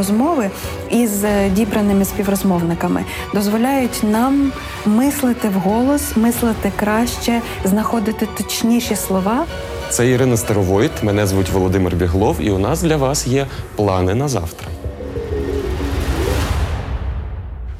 розмови із е, дібраними співрозмовниками дозволяють нам мислити вголос, мислити краще, знаходити точніші слова. Це Ірина Старовойт, мене звуть Володимир Біглов, і у нас для вас є плани на завтра.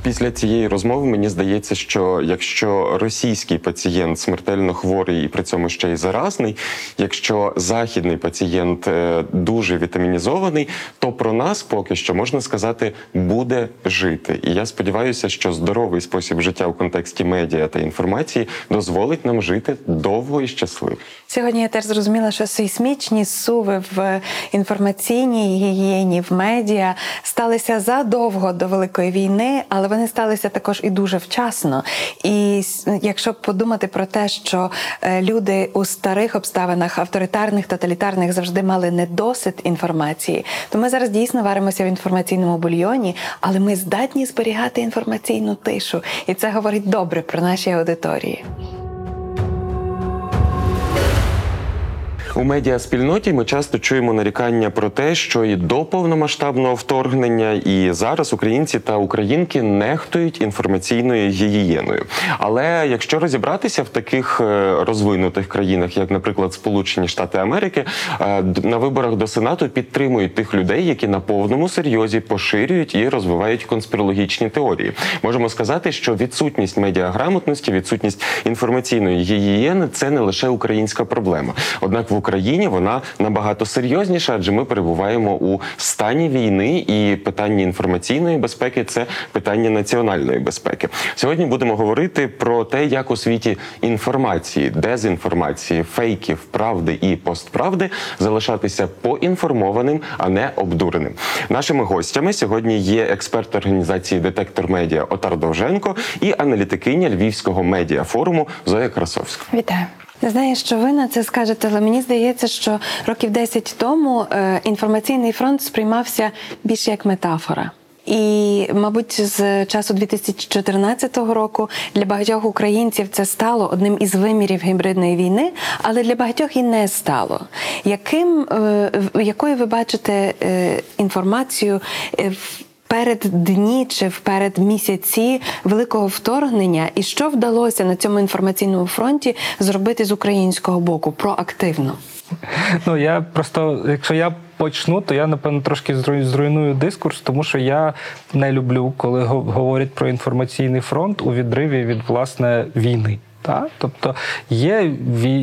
Після цієї розмови мені здається, що якщо російський пацієнт смертельно хворий і при цьому ще й заразний, якщо західний пацієнт е, дуже вітамінізований, то про нас поки що можна сказати буде жити. І я сподіваюся, що здоровий спосіб життя в контексті медіа та інформації дозволить нам жити довго і щасливо. Сьогодні я теж зрозуміла, що сейсмічні суви в інформаційній гігієні в медіа сталися задовго до великої війни, але вони сталися також і дуже вчасно. І якщо подумати про те, що е, люди у старих обставинах авторитарних, тоталітарних завжди мали недосить інформації, то ми зараз дійсно варимося в інформаційному бульйоні, але ми здатні зберігати інформаційну тишу, і це говорить добре про наші аудиторії. У медіаспільноті ми часто чуємо нарікання про те, що і до повномасштабного вторгнення, і зараз українці та українки нехтують інформаційною гігієною. Але якщо розібратися в таких е, розвинутих країнах, як, наприклад, Сполучені Штати Америки, е, на виборах до Сенату підтримують тих людей, які на повному серйозі поширюють і розвивають конспірологічні теорії. Можемо сказати, що відсутність медіаграмотності, відсутність інформаційної гігієни це не лише українська проблема. Однак в Україні вона набагато серйозніша, адже ми перебуваємо у стані війни, і питання інформаційної безпеки це питання національної безпеки. Сьогодні будемо говорити про те, як у світі інформації, дезінформації, фейків, правди і постправди залишатися поінформованим, а не обдуреним. Нашими гостями сьогодні є експерт організації Детектор Медіа Отар Довженко і аналітикиня Львівського медіафоруму Зоя Красовська. Вітаю. Не знаю, що ви на це скажете, але мені здається, що років 10 тому е, інформаційний фронт сприймався більше як метафора. І, мабуть, з часу 2014 року для багатьох українців це стало одним із вимірів гібридної війни, але для багатьох і не стало. Яким е, якою ви бачите е, інформацію в перед дні чи вперед місяці великого вторгнення, і що вдалося на цьому інформаційному фронті зробити з українського боку проактивно? Ну я просто, якщо я почну, то я напевно трошки зруйную дискурс, тому що я не люблю, коли говорять про інформаційний фронт у відриві від власне війни. Так? Тобто є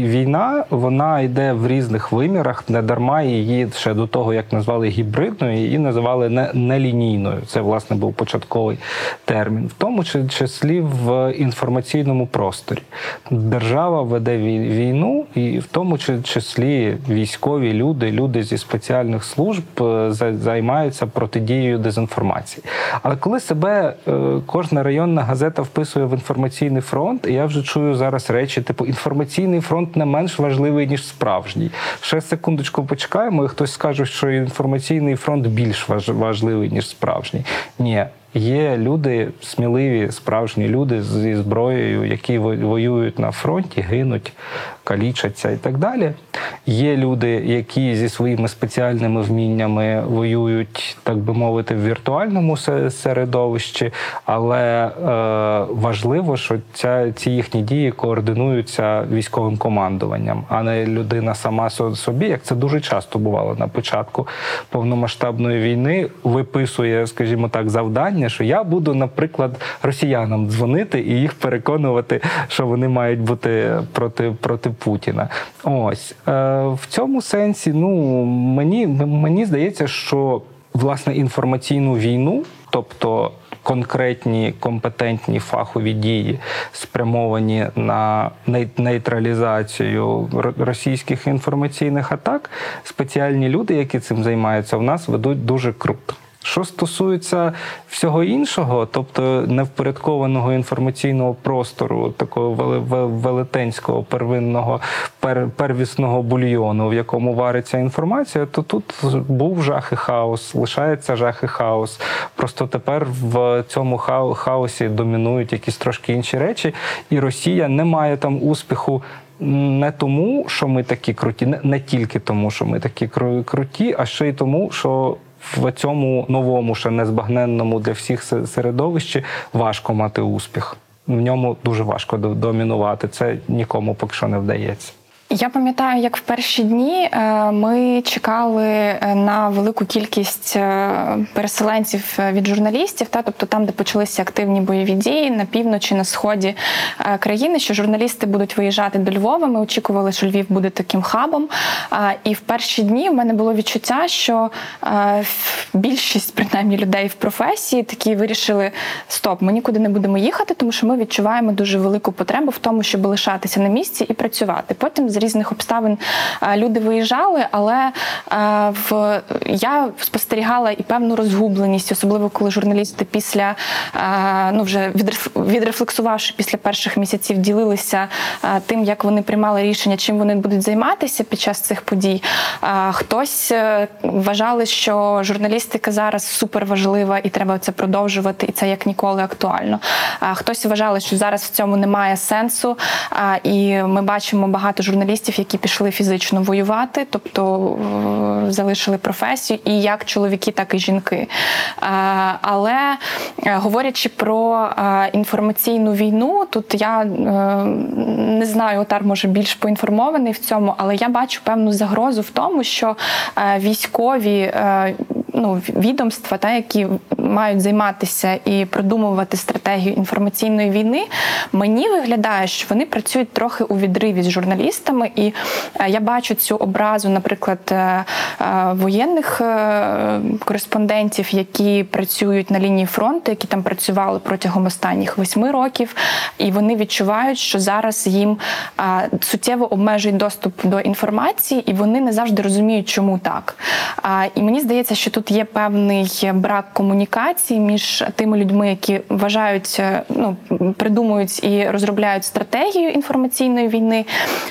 війна, вона йде в різних вимірах, не дарма її ще до того, як назвали гібридною, її називали нелінійною. Це власне був початковий термін, в тому числі в інформаційному просторі. Держава веде війну, і в тому числі військові люди, люди зі спеціальних служб е, займаються протидією дезінформації. Але коли себе е, кожна районна газета вписує в інформаційний фронт, я вже чую чую зараз речі, типу інформаційний фронт не менш важливий ніж справжній. Ще секундочку почекаємо, і хтось скаже, що інформаційний фронт більш важливий ніж справжній. Ні. Є люди сміливі, справжні люди зі зброєю, які воюють на фронті, гинуть, калічаться і так далі. Є люди, які зі своїми спеціальними вміннями воюють, так би мовити, в віртуальному середовищі, але е, важливо, що ця, ці їхні дії координуються військовим командуванням, а не людина сама собі, як це дуже часто бувало на початку повномасштабної війни, виписує, скажімо так, завдання, що я буду, наприклад, росіянам дзвонити і їх переконувати, що вони мають бути проти проти Путіна. Ось. Е, в цьому сенсі, ну мені мені здається, що власне інформаційну війну, тобто конкретні компетентні фахові дії, спрямовані на нейтралізацію російських інформаційних атак, спеціальні люди, які цим займаються, в нас ведуть дуже круто. Що стосується всього іншого, тобто невпорядкованого інформаційного простору, такого велетенського первинного первісного бульйону, в якому вариться інформація, то тут був жах і хаос, лишається жах і хаос. Просто тепер в цьому хаосі домінують якісь трошки інші речі, і Росія не має там успіху. Не тому, що ми такі круті, не, не тільки тому, що ми такі кру- круті, а ще й тому, що в цьому новому, ще незбагненному для всіх середовищі важко мати успіх. В ньому дуже важко до- домінувати. Це нікому поки що не вдається. Я пам'ятаю, як в перші дні е, ми чекали е, на велику кількість е, переселенців від журналістів, та тобто там, де почалися активні бойові дії на півночі, на сході країни, що журналісти будуть виїжджати до Львова. Ми очікували, що Львів буде таким хабом. І в перші дні в мене було відчуття, що більшість принаймні людей в професії такі вирішили: стоп, ми нікуди не будемо їхати, тому що ми відчуваємо дуже велику потребу в тому, щоб лишатися на місці і працювати. Потім з різних обставин е, люди виїжджали, але е, в я спостерігала і певну розгубленість, особливо коли журналісти після е, ну вже відреф- відрефлексувавши після перших місяців, ділилися тим, як вони приймали рішення, чим вони будуть займатися під час цих подій. Хтось вважали, що журналістика зараз супер важлива і треба це продовжувати, і це як ніколи актуально. Хтось вважали, що зараз в цьому немає сенсу, і ми бачимо багато журналістів, які пішли фізично воювати, тобто е, залишили професію, і як чоловіки, так і жінки. Але е, говорячи про е, інформаційну війну, тут я е, не знаю, Отар може більш поінформований в цьому, але я бачу певну загрозу в тому, що е, військові е, ну, відомства, та, які мають займатися і продумувати стратегію інформаційної війни, мені виглядає, що вони працюють трохи у відриві з журналістами, і е, я бачу цю образу, наприклад, е, е, воєнних кореспондентів, які працюють на лінії фронту, які там працювали протягом останніх восьми років, і вони відчувають, що зараз їм суттєво обмежують доступ до інформації, і вони не завжди розуміють, чому так. І мені здається, що тут є певний брак комунікації між тими людьми, які вважають, е, ну придумують і розробляють стратегію інформаційної війни,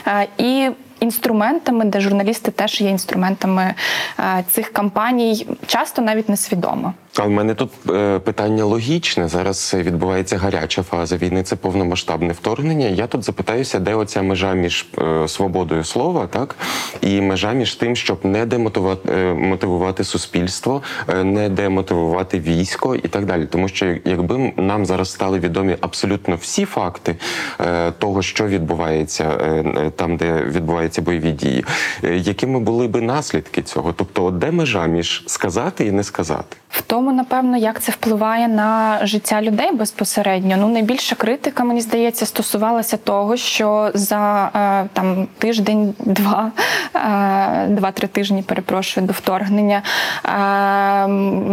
е, і інструментами, де журналісти теж є інструментами е, цих кампаній, часто навіть несвідомо. А в мене тут е, питання логічне. Зараз відбувається гаряча фаза війни, це повномасштабне вторгнення. Я тут запитаюся, де оця межа між е, свободою слова, так і межа між тим, щоб не демотивувати е, мотивувати суспільство, е, не демотивувати військо і так далі. Тому що якби нам зараз стали відомі абсолютно всі факти е, того, що відбувається е, е, там, де відбуваються бойові дії, е, якими були би наслідки цього? Тобто, де межа між сказати і не сказати? В тому, напевно, як це впливає на життя людей безпосередньо. Ну, найбільша критика, мені здається, стосувалася того, що за е, там тиждень-два, е, два-три тижні, перепрошую, до вторгнення е,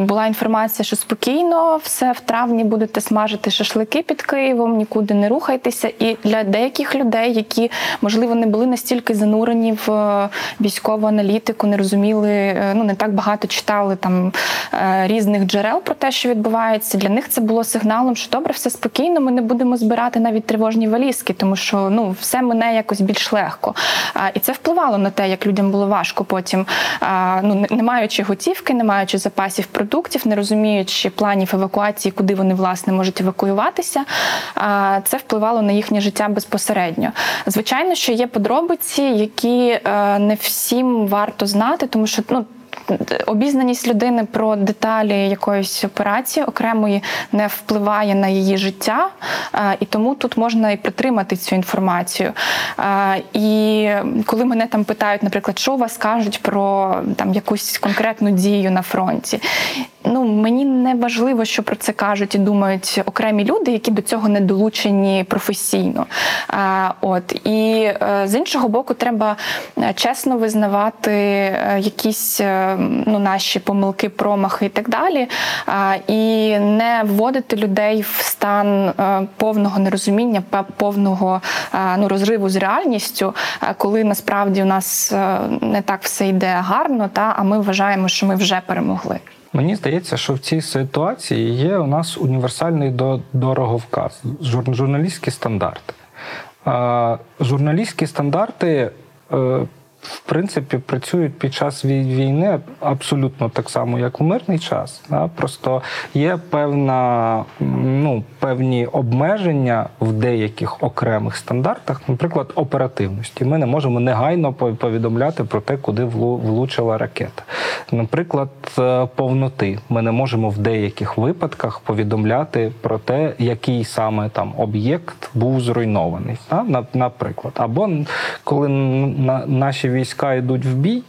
була інформація, що спокійно все в травні будете смажити шашлики під Києвом, нікуди не рухайтеся. І для деяких людей, які можливо не були настільки занурені в військову аналітику, не розуміли, ну не так багато читали там е, різних джерел про те, що відбувається. Для них це було сигналом, що добре, все спокійно. Ми не будемо збирати навіть тривожні валізки, тому що ну все мине якось більш легко. А, І це впливало на те, як людям було важко потім, а, ну не- маючи готівки, не маючи запасів продуктів, не розуміючи планів евакуації, куди вони власне можуть евакуюватися. а, Це впливало на їхнє життя безпосередньо. Звичайно, що є подробиці, які е, не всім варто знати, тому що ну. Обізнаність людини про деталі якоїсь операції окремої не впливає на її життя, е, і тому тут можна і притримати цю інформацію. Е, І коли мене там питають, наприклад, що вас кажуть про там якусь конкретну дію на фронті. Ну, мені не важливо, що про це кажуть і думають окремі люди, які до цього не долучені професійно. А, от і е, з іншого боку, треба е, чесно визнавати е, якісь е, е, ну, наші помилки, промахи і так далі, і не вводити людей в стан е, повного нерозуміння, повного е, ну, розриву з реальністю, е, коли насправді у нас не так все йде гарно, та а ми вважаємо, що ми вже перемогли. Мені здається, що в цій ситуації є у нас універсальний до- дороговказ, жур- журналістські стандарти. Журналістські стандарти, в принципі, працюють під час війни абсолютно так само, як в мирний час. Да? Просто є певна, ну, певні обмеження в деяких окремих стандартах, наприклад, оперативності. Ми не можемо негайно повідомляти про те, куди влучила ракета. Наприклад, е, повноти. Ми не можемо в деяких випадках повідомляти про те, який саме там об'єкт був зруйнований. Да? Наприклад, або коли наші війська йдуть в бій.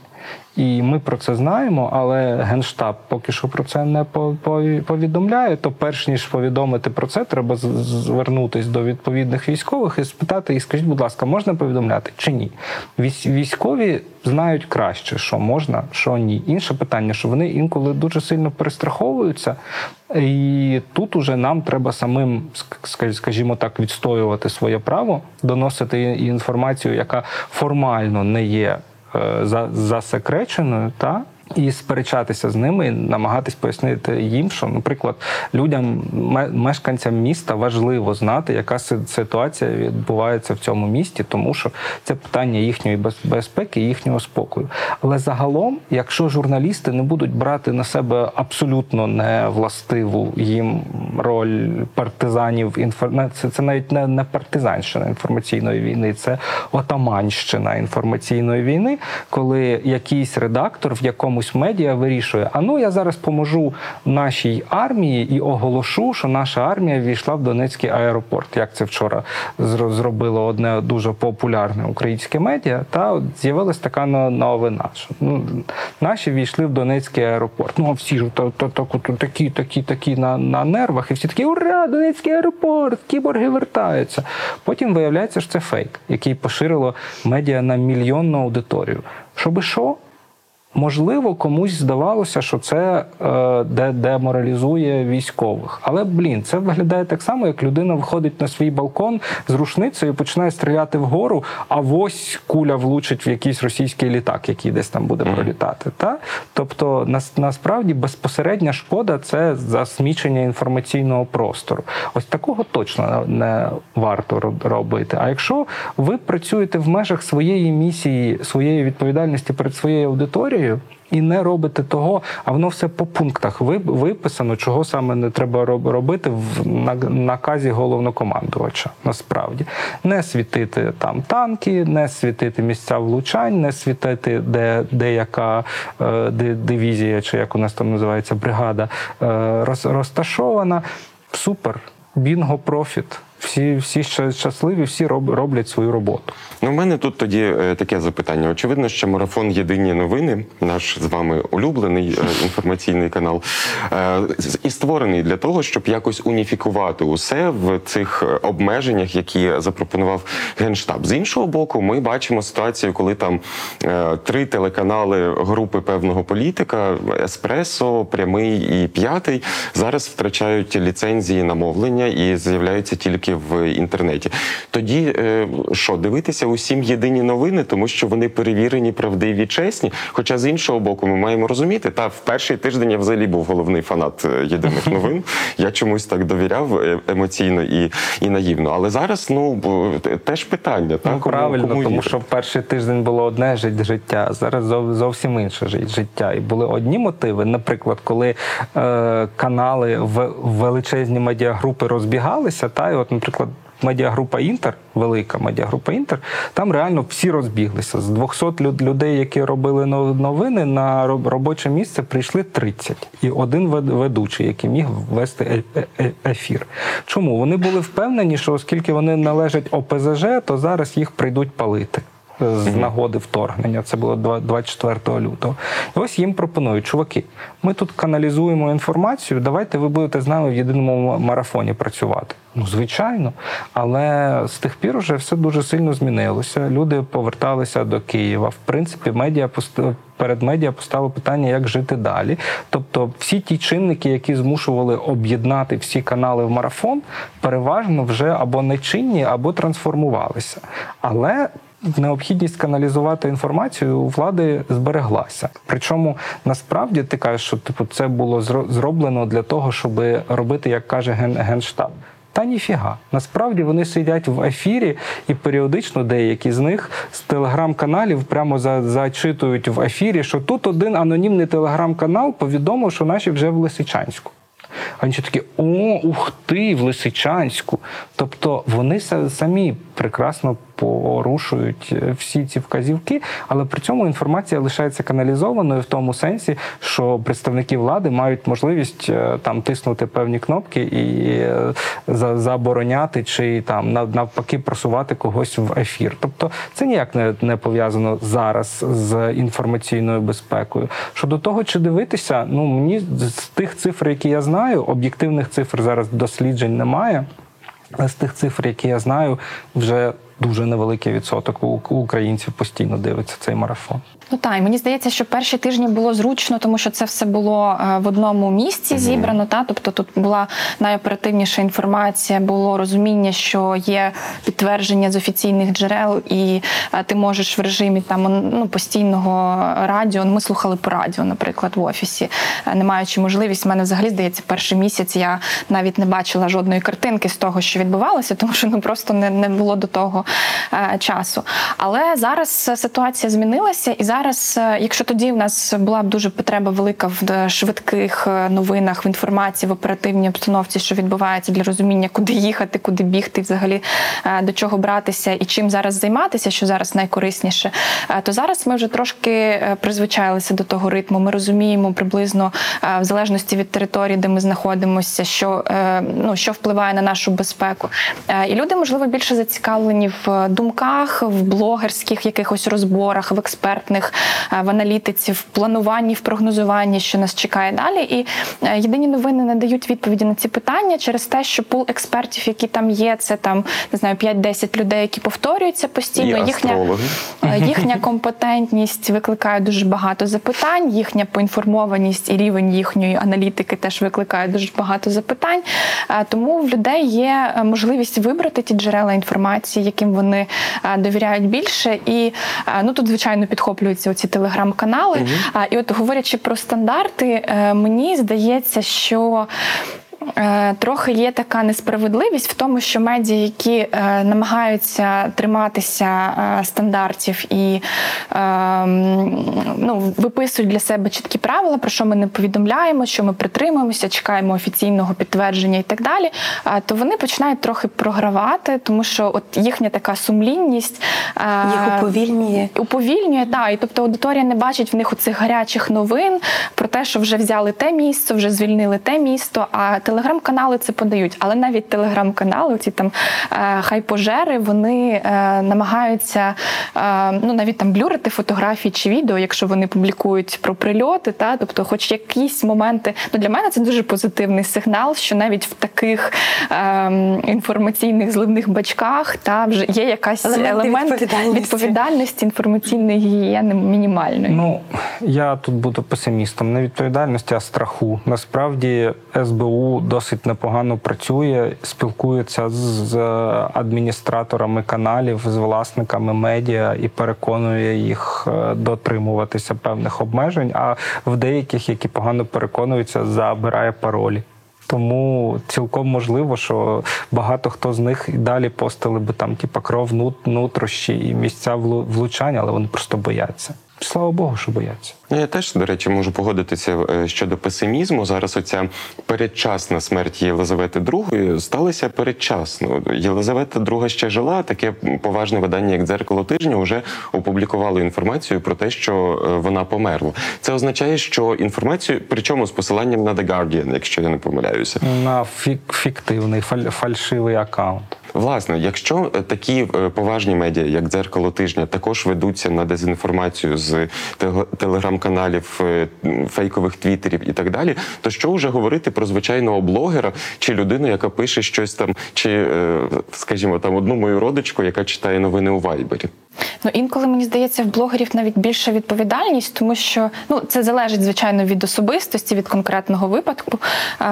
І ми про це знаємо, але генштаб поки що про це не по- по- повідомляє. То перш ніж повідомити про це, треба звернутись до відповідних військових і спитати, і скажіть, будь ласка, можна повідомляти чи ні? Військові знають краще, що можна, що ні. Інше питання, що вони інколи дуже сильно перестраховуються, і тут уже нам треба самим, скажімо так, відстоювати своє право, доносити інформацію, яка формально не є засекреченою, та і сперечатися з ними, і намагатись пояснити їм, що, наприклад, людям, мешканцям міста важливо знати, яка ситуація відбувається в цьому місті, тому що це питання їхньої безпеки, їхнього спокою. Але загалом, якщо журналісти не будуть брати на себе абсолютно не властиву їм роль партизанів, інфор... це, навіть не партизанщина інформаційної війни, це отаманщина інформаційної війни, коли якийсь редактор в якомусь медіа вирішує: а ну я зараз поможу нашій армії і оголошу, що наша армія війшла в Донецький аеропорт. Як це вчора зро- зробило одне дуже популярне українське медіа, та з'явилась така новина, що ну, наші війшли в Донецький аеропорт. Ну а всі ж то, такі, такі, такі на, на нервах, і всі такі ура, Донецький аеропорт, кіборги вертаються. Потім виявляється, що це фейк, який поширило медіа на мільйонну аудиторію. Щоби що? Можливо, комусь здавалося, що це е, де, деморалізує військових. Але блін, це виглядає так само, як людина виходить на свій балкон з рушницею, і починає стріляти вгору, а ось куля влучить в якийсь російський літак, який десь там буде пролітати. Та? Тобто, нас, насправді безпосередня шкода це засмічення інформаційного простору. Ось такого точно не варто роб- робити. А якщо ви працюєте в межах своєї місії, своєї відповідальності перед своєю аудиторією. І не робите того, а воно все по пунктах виписано, чого саме не треба робити в наказі головнокомандувача. Насправді не світити там танки, не світити місця влучань, не світити, де деяка е, ди- дивізія, чи як у нас там називається бригада, е, роз- розташована. Супер, бінго, профіт. Всі, всі ща- щасливі, всі роб- роблять свою роботу. Ну, у мене тут тоді е, таке запитання. Очевидно, що марафон Єдині новини, наш з вами улюблений е, інформаційний канал, е, і створений для того, щоб якось уніфікувати усе в цих обмеженнях, які запропонував генштаб. З іншого боку, ми бачимо ситуацію, коли там три телеканали групи певного політика Еспресо, прямий і п'ятий зараз втрачають ліцензії на мовлення і з'являються тільки в інтернеті. Тоді е, що дивитися усім єдині новини, тому що вони перевірені, правдиві, чесні. Хоча з іншого боку, ми маємо розуміти, та в перший тиждень я взагалі був головний фанат е, єдиних новин. Я чомусь так довіряв е, емоційно і, і наївно. Але зараз ну теж питання. Та, Ну, кому- правильно, кому тому що в перший тиждень було одне жит- життя, зараз зовсім інше жит- життя. І були одні мотиви. Наприклад, коли е, канали в величезні медіагрупи розбігалися, та і от, наприклад. Медіагрупа Інтер, велика медіагрупа Інтер, там реально всі розбіглися. З 200 люд- людей, які робили но- новини, на робоче місце прийшли 30. І один вед- ведучий, який міг вести е- е- е- ефір. Чому? Вони були впевнені, що оскільки вони належать ОПЗЖ, то зараз їх прийдуть палити. З нагоди вторгнення. Це було два- 24 лютого. І ось їм пропонують, чуваки, ми тут каналізуємо інформацію. Давайте ви будете з нами в єдиному марафоні працювати. Ну, звичайно, але з тих пір вже все дуже сильно змінилося. Люди поверталися до Києва. В принципі, медіа перед медіа постало питання, як жити далі. Тобто, всі ті чинники, які змушували об'єднати всі канали в марафон, переважно вже або нечинні, або трансформувалися. Але Необхідність каналізувати інформацію у влади збереглася. Причому насправді ти кажеш, що типу це було зроблено для того, щоб робити, як каже ген- генштаб. Та ніфіга. Насправді вони сидять в ефірі, і періодично деякі з них з телеграм-каналів прямо за, зачитують в ефірі, що тут один анонімний телеграм-канал повідомив, що наші вже в Лисичанську. А ще такі: о, ух ти, в Лисичанську. Тобто вони самі прекрасно порушують е, всі ці вказівки, але при цьому інформація лишається каналізованою в тому сенсі, що представники влади мають можливість е, там тиснути певні кнопки і е, забороняти чи там нав- навпаки просувати когось в ефір. Тобто це ніяк не, не пов'язано зараз з інформаційною безпекою. Щодо того, чи дивитися, ну мені з тих цифр, які я знаю, об'єктивних цифр зараз досліджень немає. З тих цифр, які я знаю, вже дуже невеликий відсоток у українців постійно дивиться цей марафон. Ну так, і мені здається, що перші тижні було зручно, тому що це все було е, в одному місці зібрано. Та тобто тут була найоперативніша інформація, було розуміння, що є підтвердження з офіційних джерел, і е, ти можеш в режимі там ну, постійного радіо. Ми слухали по радіо, наприклад, в офісі, е, не маючи можливість. У мене взагалі здається, перший місяць я навіть не бачила жодної картинки з того, що відбувалося, тому що ну просто не, не було до того е, часу. Але зараз е, ситуація змінилася, і зараз, е, якщо тоді в нас була б дуже потреба велика в швидких новинах, в інформації, в оперативній обстановці, що відбувається для розуміння, куди їхати, куди бігти, взагалі до чого братися і чим зараз займатися, що зараз найкорисніше, то зараз ми вже трошки призвичаїлися до того ритму. Ми розуміємо приблизно в залежності від території, де ми знаходимося, що ну що впливає на нашу безпеку. І люди, можливо, більше зацікавлені в думках, в блогерських якихось розборах, в експертних, е, в аналітиці, в плануванні, в прогнозуванні, що нас чекає далі. І е, єдині новини не дають відповіді на ці питання через те, що пул експертів, які там є, це там не знаю 5-10 людей, які повторюються постійно. І Їхня астрологи. Е, Їхня компетентність викликає дуже багато запитань, їхня поінформованість і рівень їхньої аналітики теж викликає дуже багато запитань. Тому в людей є можливість вибрати ті джерела інформації, яким вони е, довіряють більше. І е, ну тут, звичайно, підхоплюються оці телеграм-канали. Угу. І от говорячи про стандарти, е, мені здається, що. Е, Трохи є така несправедливість в тому, що медіа, які е, намагаються триматися е, стандартів і ну, виписують для себе чіткі правила, про що ми не повідомляємо, що ми притримуємося, чекаємо офіційного підтвердження і так далі. то вони починають трохи програвати, тому що от їхня така сумлінність Їх уповільнює. уповільнює, так. І тобто аудиторія не бачить в них оцих гарячих новин про те, що вже взяли те місце, вже звільнили те місто. А телеграм-канали це подають. Але навіть телеграм-канали, ці там е, хайпожери, вони е, намагаються е, ну навіть там блюрити фотографії чи відео, якщо вони публікують про прильоти. Та тобто, хоч якісь моменти, ну для мене це дуже позитивний сигнал, що навіть в таких е, інформаційних зливних бачках та вже є якась Елементи елемент відповідальності. відповідальності інформаційної гігієни мінімальної. Ну я тут буду песимістом. Не відповідальності, а страху. Насправді СБУ досить непогано працює, спілкується з адміністраторами каналів, з власниками медіа і переконує їх е, дотримуватися певних обмежень. А в деяких, які погано переконуються, забирає паролі. Тому цілком можливо, що багато хто з них і далі постили би там, типа кров, нутрощі і місця влу- влучання, але вони просто бояться. Слава Богу, що бояться. Ну, Я теж, до речі, можу погодитися е, щодо песимізму. Зараз оця передчасна смерть Єлизавети II сталася передчасно. Єлизавета II ще жила. Таке поважне видання, як дзеркало тижня, вже опублікувало інформацію про те, що е, вона померла. Це означає, що інформацію, причому з посиланням на The Guardian, якщо я не помиляюся. На фік- фіктивний фаль- фальшивий аккаунт. Власне, якщо е, такі е, поважні медіа, як дзеркало тижня, також ведуться на дезінформацію з теле- телеграм-каналів, е, фейкових твіттерів і так далі, то що вже говорити про звичайного блогера чи людину, яка пише щось там, чи, скажімо, там одну мою родичку, яка читає новини у Вайбері? Ну інколи мені здається, в блогерів навіть більша відповідальність, тому що ну це залежить звичайно від особистості, від конкретного випадку.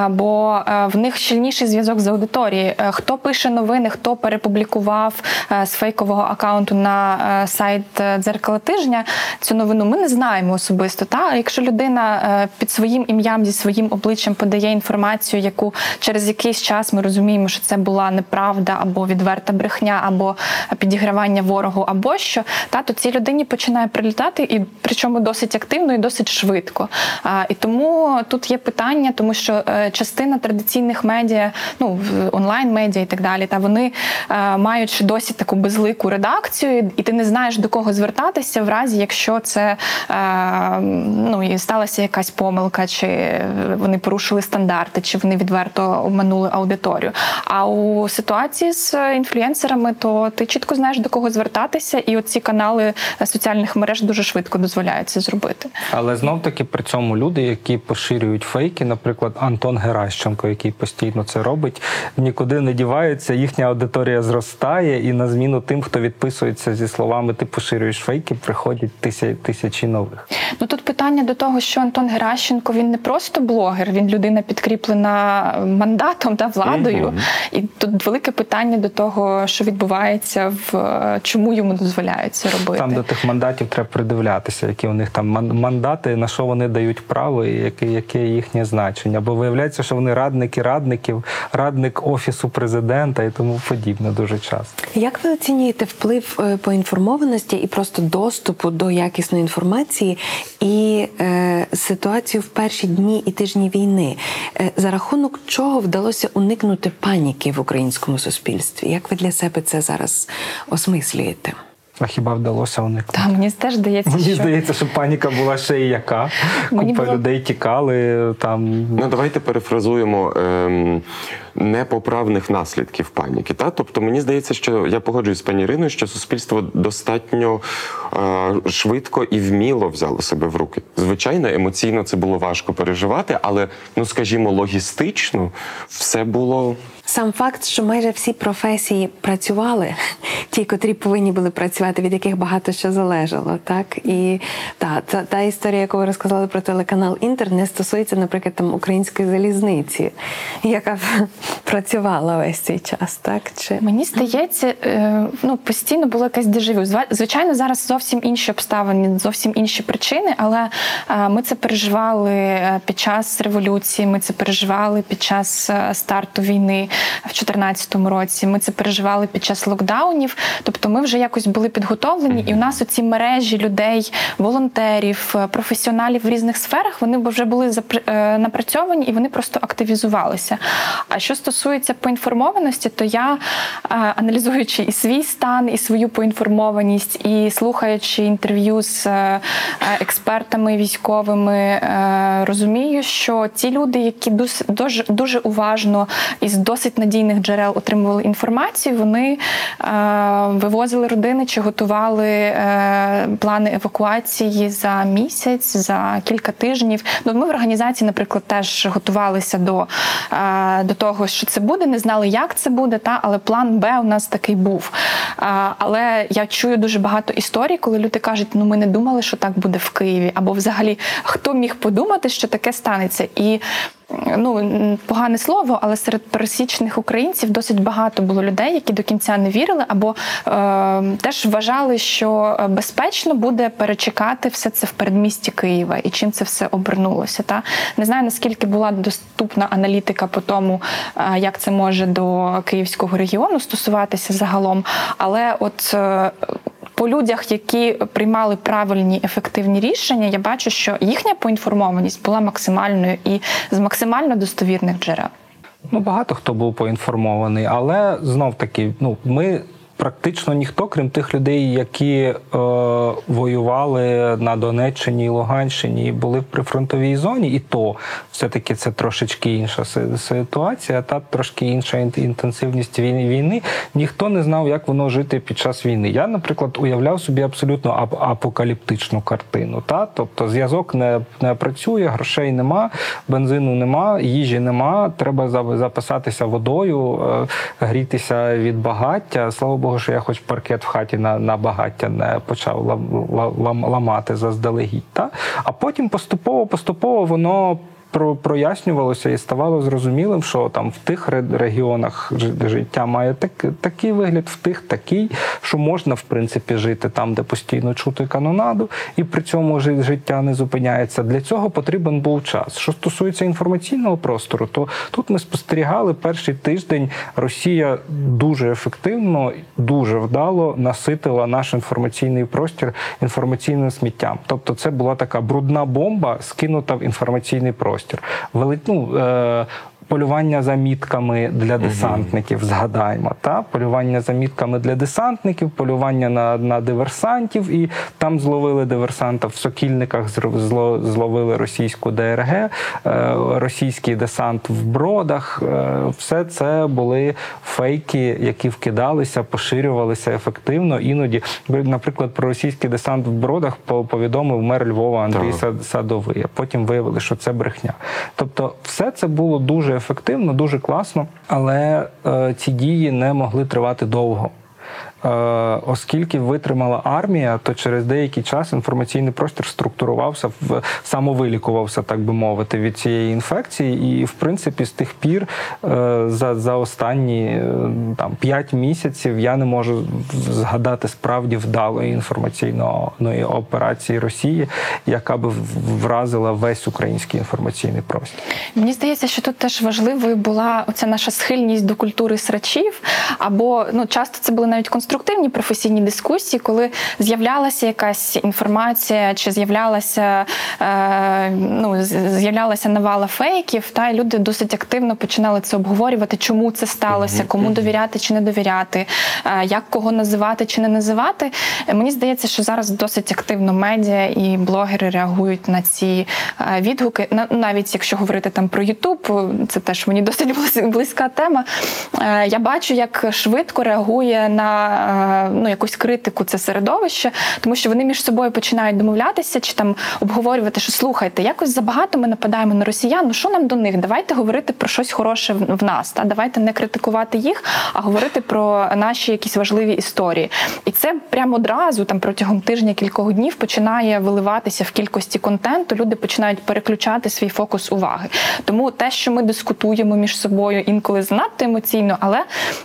Бо е, в них щільніший зв'язок з аудиторією. Е, Хто пише новини, хто перепублікував е, з фейкового акаунту на е, сайт е, дзеркала тижня цю новину, ми не знаємо особисто. Та якщо людина е, під своїм ім'ям зі своїм обличчям подає інформацію, яку через якийсь час ми розуміємо, що це була неправда або відверта брехня, або підігравання ворогу, або що, та то цій людині починає прилітати, і причому досить активно і досить швидко. А, і тому тут є питання, тому що е, частина традиційних медіа, ну в- онлайн-медіа і так далі, та вони е, мають досі таку безлику редакцію, і ти не знаєш до кого звертатися в разі, якщо це е, ну і сталася якась помилка, чи вони порушили стандарти, чи вони відверто обманули аудиторію. А у ситуації з інфлюенсерами, то ти чітко знаєш до кого звертатися, і оці канали соціальних мереж дуже швидко дозволяють це зробити. Але знов таки при цьому люди, які поширюють фейки, наприклад, Антон Геращенко, який постійно це робить, нікуди не діваються, їхня аудиторія зростає, і на зміну тим, хто відписується зі словами Ти поширюєш фейки, приходять тисячі, тисячі нових. Ну тут питання до того, що Антон Геращенко він не просто блогер, він людина підкріплена мандатом та владою. Мгм. І тут велике питання до того, що відбувається в чому йому дозволяють це робити. Там до тих мандатів треба придивлятися, які у них там ман- мандати, на що вони дають право і яке, яке їхнє значення. Бо виявляється, що вони радники радників, радник офісу президента і тому подібне дуже часто. Як ви оцінюєте вплив е, поінформованості і просто доступу до якісної інформації і е, ситуацію в перші дні і тижні війни? Е, за рахунок чого вдалося уникнути паніки в українському суспільстві? Як ви для себе це зараз осмислюєте? А хіба вдалося уникнути? Та мені теж здається, Мені що здається, що паніка була ще і яка. Мені Купа було- людей тікали там. Ну, давайте перефразуємо ем, непоправних наслідків паніки. Та? Тобто, мені здається, що я погоджуюсь з пані Іриною, що суспільство достатньо е, швидко і вміло взяло себе в руки. Звичайно, емоційно це було важко переживати, але, ну скажімо, логістично все було Сам факт, що майже всі професії працювали, ті, котрі повинні були працювати, від яких багато що залежало, так і та, та, та історія, яку ви розказали про телеканал Інтер, не стосується, наприклад, там української залізниці, яка працювала весь цей час, так чи Мені здається, е, ну постійно було якесь дежавю. Звичайно, зараз зовсім інші обставини, зовсім інші причини, але е, ми це переживали е, під час революції. Ми це переживали під час старту війни в 2014 році. Ми це переживали під час локдаунів. Тобто, ми вже якось були підготовлені, і у нас оці мережі людей, волонтерів, е, професіоналів в різних сферах вони вже були е, напрацьовані і вони просто активізувалися. А що стосується поінформованості, то я, е, аналізуючи і свій стан, і свою поінформованість, і слухаючи інтерв'ю з експертами військовими, розумію, що ті люди, які дуже, дуже уважно і з досить надійних джерел отримували інформацію, вони е, вивозили родини чи готували е, плани евакуації за місяць, за кілька тижнів. Ну, ми в організації, наприклад, теж готувалися до, е, до того, що це буде, не знали, як це буде, та але план Б у нас такий був. Але я чую дуже багато історій, коли люди кажуть, ну ми не думали, що так буде в Києві, або взагалі хто міг подумати, що таке станеться. І ну погане слово, але серед пересічних українців досить багато було людей, які до кінця не вірили, або е, теж вважали, що е, безпечно буде перечекати все це в передмісті Києва і чим це все обернулося. Та не знаю наскільки була доступна аналітика по тому, е, як це може до київського регіону стосуватися загалом, але от. По людях, які приймали правильні ефективні рішення, я бачу, що їхня поінформованість була максимальною і з максимально достовірних джерел. Ну, багато хто був поінформований, але знов таки, ну, ми. Практично ніхто, крім тих людей, які е, воювали на Донеччині Луганщині були в прифронтовій зоні, і то все-таки це трошечки інша ситуація, та трошки інша ін- інтенсивність війни. Ніхто не знав, як воно жити під час війни. Я, наприклад, уявляв собі абсолютно ап- апокаліптичну картину. Та? Тобто зв'язок не, не працює, грошей нема, бензину нема, їжі нема. Треба записатися водою, е, грітися від багаття. Слава Богу, що я хоч паркет в хаті на, на багаття не почав лам, лам, ламати заздалегідь. Та? А потім поступово, поступово воно. Про прояснювалося і ставало зрозумілим, що там в тих ре- регіонах життя має так, такий вигляд, в тих такий, що можна в принципі жити там, де постійно чути канонаду, і при цьому життя не зупиняється. Для цього потрібен був час. Що стосується інформаційного простору, то тут ми спостерігали перший тиждень. Росія дуже ефективно, дуже вдало наситила наш інформаційний простір інформаційним сміттям. Тобто, це була така брудна бомба, скинута в інформаційний простір. Вели, ну, е, Полювання за мітками для десантників, згадаймо, та полювання за мітками для десантників, полювання на, на диверсантів, і там зловили диверсанта в сокільниках, зло, зловили російську ДРГ, е, російський десант в бродах. Е, все це були фейки, які вкидалися, поширювалися ефективно. Іноді, наприклад, про російський десант в бродах повідомив мер Львова Андрій Так. Садовий. А потім виявили, що це брехня. Тобто, все це було дуже ефективно, дуже класно, але е, ці дії не могли тривати довго. Е, оскільки витримала армія, то через деякий час інформаційний простір структурувався, в самовилікувався, так би мовити, від цієї інфекції. І в принципі, з тих пір е, за, за останні е, там 5 місяців я не можу згадати справді вдалої інформаційної операції Росії, яка би вразила весь український інформаційний простір. Мені здається, що тут теж важливою була оця наша схильність до культури срачів, або ну часто це були навіть конструктивні професійні дискусії, коли з'являлася якась інформація, чи з'являлася е, ну з'являлася навала фейків, та і люди досить активно починали це обговорювати, чому це сталося, кому довіряти чи не довіряти, е, як кого називати чи не називати. Е, Мені здається, що зараз досить активно медіа і блогери реагують на ці е, відгуки. На- Навіть якщо говорити там про Ютуб, це теж мені досить близька тема. Е, Я бачу, як швидко реагує на е, ну, якусь критику це середовище, тому що вони між собою починають домовлятися чи там обговорювати, що слухайте, якось забагато ми нападаємо на росіян. Ну що нам до них? Давайте говорити про щось хороше в в нас. Та давайте не критикувати їх, а говорити про наші якісь важливі історії. І це прямо одразу, там протягом тижня кількох днів, починає виливатися в кількості контенту. Люди починають переключати свій фокус уваги. Тому те, що ми дискутуємо між собою інколи занадто емоційно, але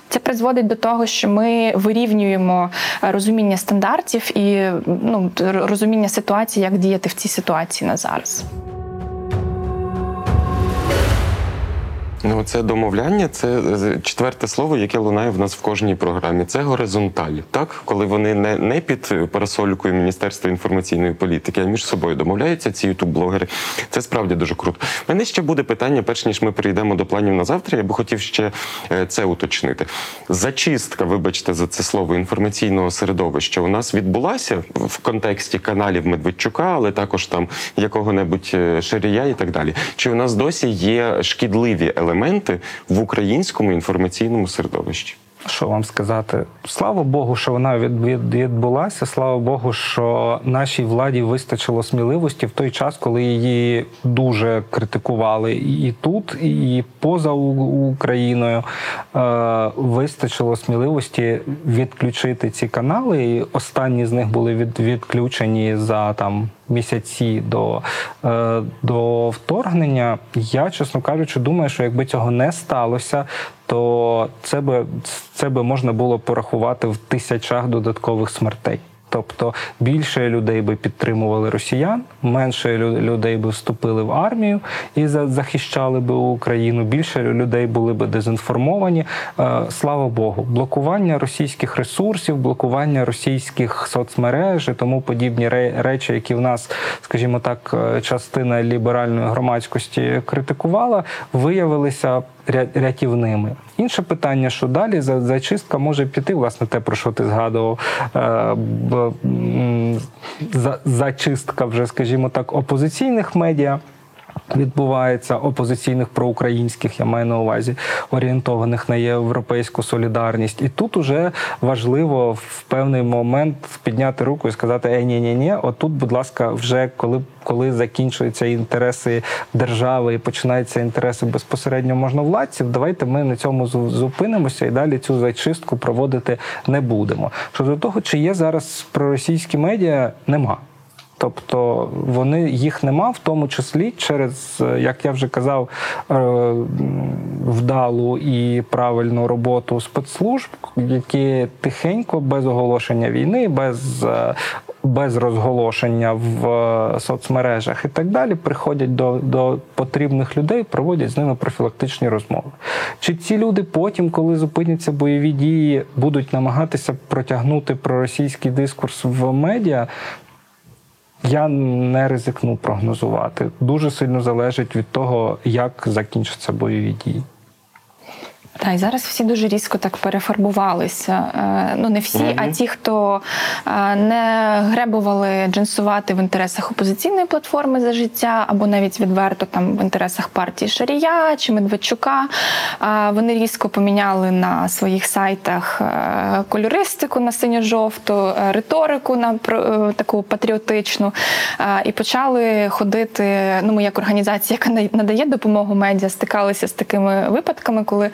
це призводить до того, що ми вирівнюємо е, розуміння стандартів і ну розуміння ситуації, як діяти в цій ситуації на зараз. Ну, це домовляння, це е, четверте слово, яке лунає в нас в кожній програмі. Це горизонталь, так коли вони не, не під парасолькою Міністерства інформаційної політики, а між собою домовляються ці ютуб-блогери. Це справді дуже круто. Мене ще буде питання, перш ніж ми перейдемо до планів на завтра. Я би хотів ще е, це уточнити. Зачистка, вибачте за це слово інформаційного середовища, у нас відбулася в контексті каналів Медведчука, але також там якого-небудь е, Шарія і так далі. Чи у нас досі є шкідливі елементи в українському інформаційному середовищі? Що вам сказати? Слава Богу, що вона від, від, відбулася. Слава Богу, що нашій владі вистачило сміливості в той час, коли її дуже критикували і тут, і поза Україною. Е, вистачило сміливості відключити ці канали. І останні з них були від, відключені за там місяці до, е, до вторгнення. Я, чесно кажучи, думаю, що якби цього не сталося, то це би це би можна було порахувати в тисячах додаткових смертей. Тобто більше людей би підтримували росіян, менше людей би вступили в армію і захищали би Україну. Більше людей були би дезінформовані. Е, Слава Богу, блокування російських ресурсів, блокування російських соцмереж і тому подібні речі, які в нас, скажімо так, е, частина ліберальної громадськості критикувала, виявилися рятівними. Інше питання, що далі за- зачистка може піти, власне, те, про що ти згадував. Е, за- Зачистка вже, скажімо так, опозиційних медіа. Відбувається опозиційних проукраїнських, я маю на увазі орієнтованих на європейську солідарність, і тут уже важливо в певний момент підняти руку і сказати: Е, ні, ні, ні, отут, будь ласка, вже коли коли закінчуються інтереси держави і починаються інтереси безпосередньо можновладців, давайте ми на цьому зу- зупинимося і далі цю зачистку проводити не будемо. Щодо того, чи є зараз проросійські медіа, нема. Тобто вони їх нема, в тому числі через, е, як я вже казав, е, вдалу і правильну роботу спецслужб, які тихенько, без оголошення війни, без, е, без розголошення в соцмережах і так далі, приходять до, до потрібних людей, проводять з ними профілактичні розмови. Чи ці люди потім, коли зупиняться бойові дії, будуть намагатися протягнути проросійський дискурс в медіа? Я не ризикну прогнозувати. Дуже сильно залежить від того, як закінчаться бойові дії. Та і зараз всі дуже різко так перефарбувалися. Е, Ну не всі, а ті, хто е, не гребували джинсувати в інтересах опозиційної платформи за життя, або навіть відверто там в інтересах партії Шарія чи Медведчука. е, Вони різко поміняли на своїх сайтах кольористику на синьо-жовту, риторику на таку патріотичну, і почали ходити. Ну, ми як організація, яка надає допомогу медіа, стикалися з такими випадками, коли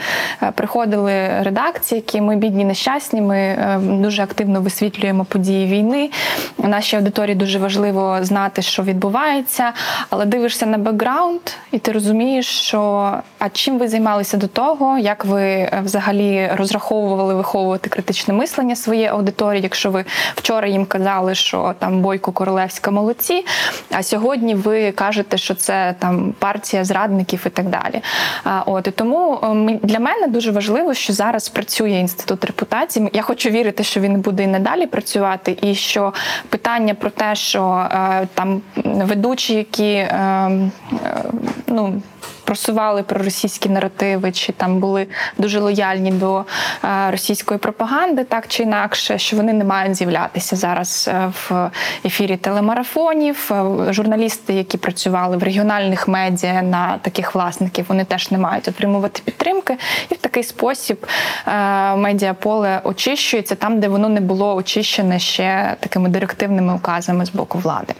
приходили редакції, які ми бідні нещасні. Ми е, дуже активно висвітлюємо події війни. Нашій аудиторії дуже важливо знати, що відбувається, але дивишся на бекграунд, і ти розумієш, що а чим ви займалися до того, як ви е, взагалі розраховували виховувати критичне мислення своєї аудиторії, якщо ви вчора їм казали, що там Бойко Королевська молодці, а сьогодні ви кажете, що це там партія зрадників і так далі. От і тому е, ми- для мене дуже важливо, що зараз працює інститут репутації. Я хочу вірити, що він буде і надалі працювати, і що питання про те, що е, там ведучі, які е, е, ну. Просували проросійські наративи, чи там були дуже лояльні до е, російської пропаганди, так чи інакше, що вони не мають з'являтися зараз е, в ефірі телемарафонів. Е, Журналісти, які працювали в регіональних медіа на таких власників, вони теж не мають отримувати підтримки. І в такий спосіб медіаполе очищується там, де воно не було очищене ще такими директивними указами з боку влади.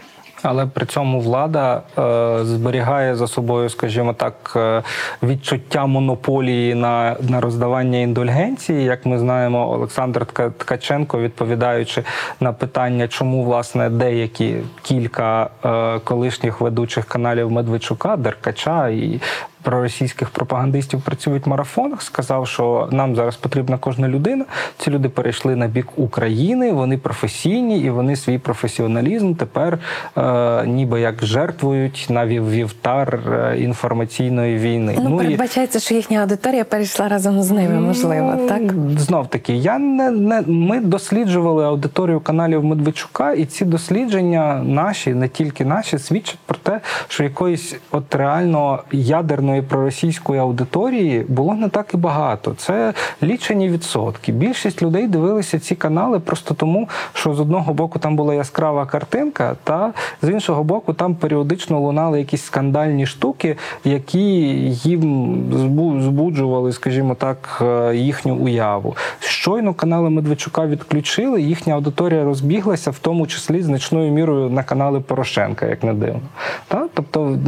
Але при цьому влада е, зберігає за собою, скажімо так, е, відчуття монополії на, на роздавання індульгенції. Як ми знаємо, Олександр Тка- Ткаченко, відповідаючи на питання, чому власне деякі кілька е, колишніх ведучих каналів Медведчука, Деркача і проросійських пропагандистів працюють в марафонах, сказав, що нам зараз потрібна кожна людина. Ці люди перейшли на бік України, вони професійні і вони свій професіоналізм тепер е, ніби як жертвують на вів- вівтар е, інформаційної війни. Ну, і- передбачається, що їхня аудиторія перейшла разом з ними, можливо, так? Знов таки, я не, не ми досліджували аудиторію каналів Медведчука, і ці дослідження наші, не тільки наші, свідчать про те, що якоїсь от реально ядерної проросійської аудиторії було не так і багато. Це лічені відсотки. Більшість людей дивилися ці канали просто тому, що з одного боку там була яскрава картинка, та з іншого боку, там періодично лунали якісь скандальні штуки, які їм збуджували, скажімо так, е, їхню уяву. Щойно канали Медведчука відключили, їхня аудиторія розбіглася, в тому числі значною мірою на канали Порошенка, як не дивно. Та? Тобто,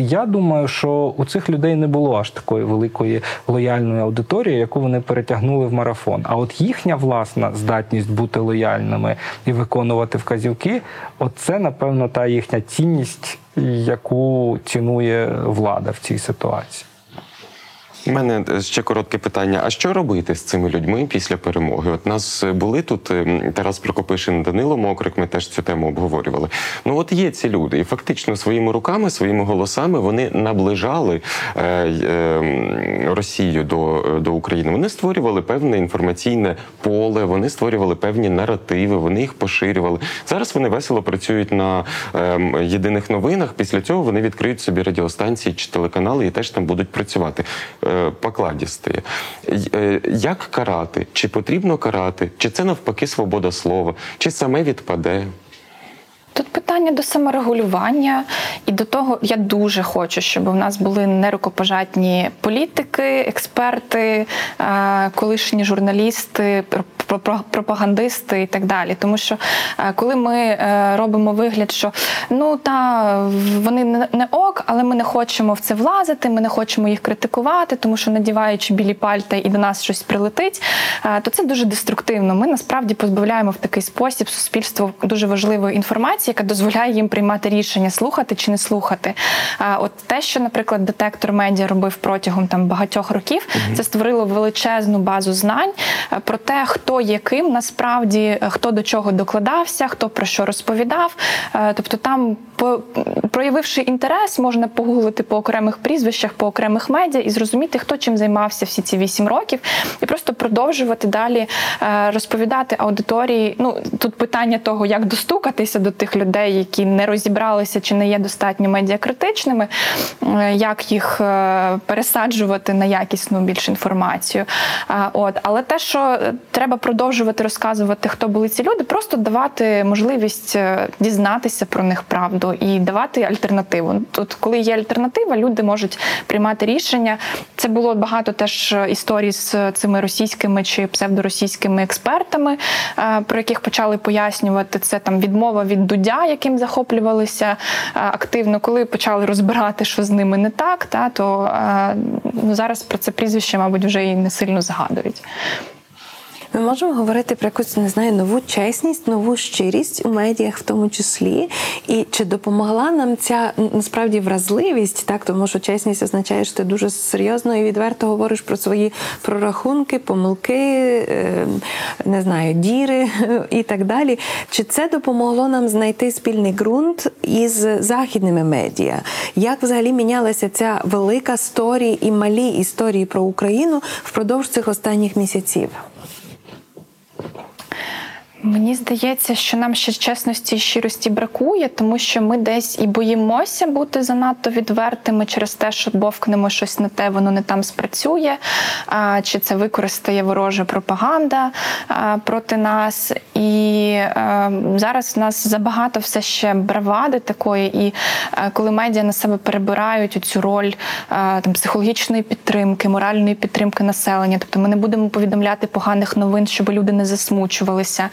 я думаю, що у цих людей не було аж такої великої лояльної аудиторії, яку вони перетягнули в марафон. А от їхня власна здатність бути лояльними і виконувати вказівки, оце, напевно, та їхня цінність, яку цінує влада в цій ситуації. У мене е, ще коротке питання: а що робити з цими людьми після перемоги? От нас е, були тут е, Тарас Прокопишин, Данило Мокрик. Ми теж цю тему обговорювали. Ну от є ці люди, і фактично своїми руками, своїми голосами вони наближали е, е, Росію до, до України. Вони створювали певне інформаційне поле, вони створювали певні наративи, вони їх поширювали. Зараз вони весело працюють на е, єдиних новинах. Після цього вони відкриють собі радіостанції чи телеканали і теж там будуть працювати. Е, е, покладістої. Й- е, Як карати? Чи потрібно карати? Чи це навпаки свобода слова? Чи саме відпаде? Тут питання до саморегулювання і до того, я дуже хочу, щоб у нас були нерукопожатні політики, експерти, е, колишні журналісти, про- про- про- пропагандисти і так далі. Тому що е, коли ми е, робимо вигляд, що ну та вони не ок, але ми не хочемо в це влазити, ми не хочемо їх критикувати, тому що надіваючи білі пальта і до нас щось прилетить, то це дуже деструктивно. Ми насправді позбавляємо в такий спосіб суспільство дуже важливої інформації, яка дозволяє їм приймати рішення, слухати чи не слухати. А от те, що, наприклад, детектор медіа робив протягом там багатьох років, це створило величезну базу знань е, про те, хто є ким насправді, е, хто до чого докладався, хто про що розповідав. Е, Тобто, там проявивши інтерес, можна погуглити по окремих прізвищах, по окремих медіа і зрозуміти, хто чим займався всі ці вісім років, і просто продовжувати далі розповідати аудиторії. Ну тут питання того, як достукатися до тих людей, які не розібралися чи не є достатньо медіакритичними, е, як їх е, пересаджувати на якісну більш інформацію. От, але те, що е, треба продовжувати розказувати, хто були ці люди, просто давати можливість е, дізнатися про них правду і давати альтернативу. Тут, коли є альтернатива, люди можуть приймати рішення. Це було багато теж історій з цими російськими чи псевдоросійськими експертами, е, про яких почали пояснювати це там відмова від дудя, яким захоплювалися е, активно. Коли почали розбирати, що з ними не так, та то е, ну зараз про це прізвище, мабуть, вже і не сильно згадують. Ми можемо говорити про якусь не знаю нову чесність, нову щирість у медіях, в тому числі. І чи допомогла нам ця насправді вразливість, так тому що чесність означає, що ти дуже серйозно і відверто говориш про свої прорахунки, помилки, е, не знаю, діри і так далі. Чи це допомогло нам знайти спільний ґрунт із західними медіа? Як взагалі мінялася ця велика сторі і малі історії про Україну впродовж цих останніх місяців? Мені здається, що нам ще чесності і щирості бракує, тому що ми десь і боїмося бути занадто відвертими через те, що бовкнемо щось не те, воно не там спрацює, чи це використає ворожа пропаганда проти нас. І а, зараз в нас забагато все ще бравади такої, і коли медіа на себе перебирають цю роль там психологічної підтримки, моральної підтримки населення, тобто ми не будемо повідомляти поганих новин, щоб люди не засмучувалися.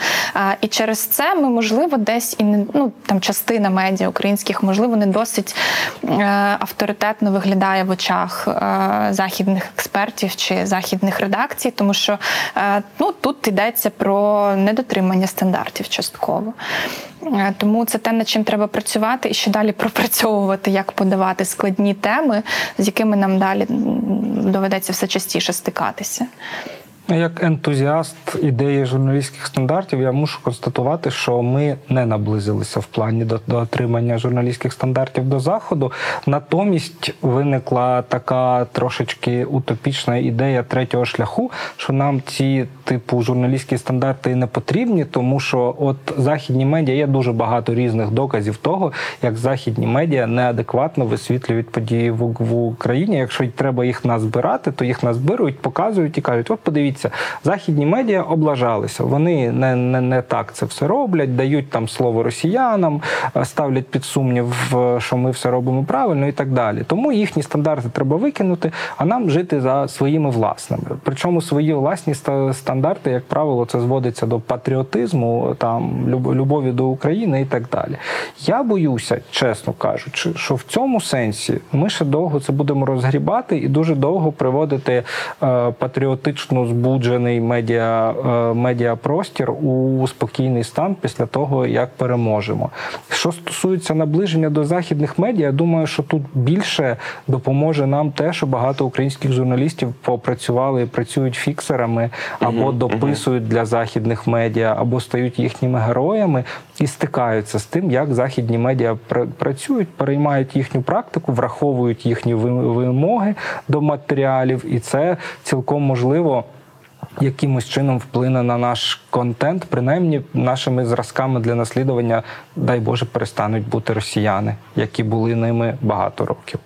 І через це ми, можливо, десь і не ну там частина медіа українських, можливо, не досить е, авторитетно виглядає в очах е, західних експертів чи західних редакцій, тому що е, ну тут йдеться про недотримання стандартів частково. Тому це те, над чим треба працювати і ще далі пропрацьовувати, як подавати складні теми, з якими нам далі доведеться все частіше стикатися. Як ентузіаст ідеї журналістських стандартів, я мушу констатувати, що ми не наблизилися в плані до, до отримання журналістських стандартів до заходу. Натомість виникла така трошечки утопічна ідея третього шляху, що нам ці типу журналістські стандарти не потрібні, тому що от західні медіа є дуже багато різних доказів того, як західні медіа неадекватно висвітлюють події в, в Україні. Якщо треба їх назбирати, то їх назбирують, показують і кажуть: от подивіться, західні медіа облажалися. Вони не, не, не так це все роблять, дають там слово росіянам, е, ставлять під сумнів, е, що ми все робимо правильно і так далі. Тому їхні стандарти треба викинути, а нам жити за своїми власними. Причому свої власні стандарти, як правило, це зводиться до патріотизму, там любові до України і так далі. Я боюся, чесно кажучи, що в цьому сенсі ми ще довго це будемо розгрібати і дуже довго приводити е, патріотично збуджений медіа, е, медіапростір у спокійний стан після того, як переможемо. Що стосується наближення до західних медіа, я думаю, що тут більше допоможе нам те, що багато українських журналістів попрацювали і працюють фіксерами або дописують для західних медіа, або стають їхніми героями і стикаються з тим, як західні медіа пр- працюють, переймають їхню практику, враховують їхні ви- вимоги до матеріалів, і це цілком можливо. Якимось чином вплине на наш контент, принаймні нашими зразками для наслідування, дай Боже, перестануть бути росіяни, які були ними багато років.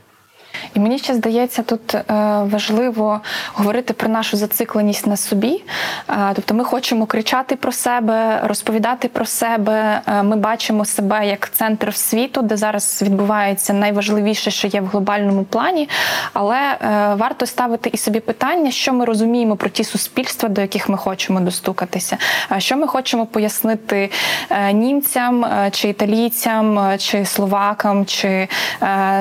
І мені ще здається, тут е, важливо говорити про нашу зацикленість на собі. Е, тобто ми хочемо кричати про себе, розповідати про себе. Е, Ми бачимо себе як центр світу, де зараз відбувається найважливіше, що є в глобальному плані. Але варто ставити і собі питання, що ми розуміємо про ті суспільства, до яких ми хочемо достукатися, що ми хочемо пояснити німцям чи італійцям, чи словакам, чи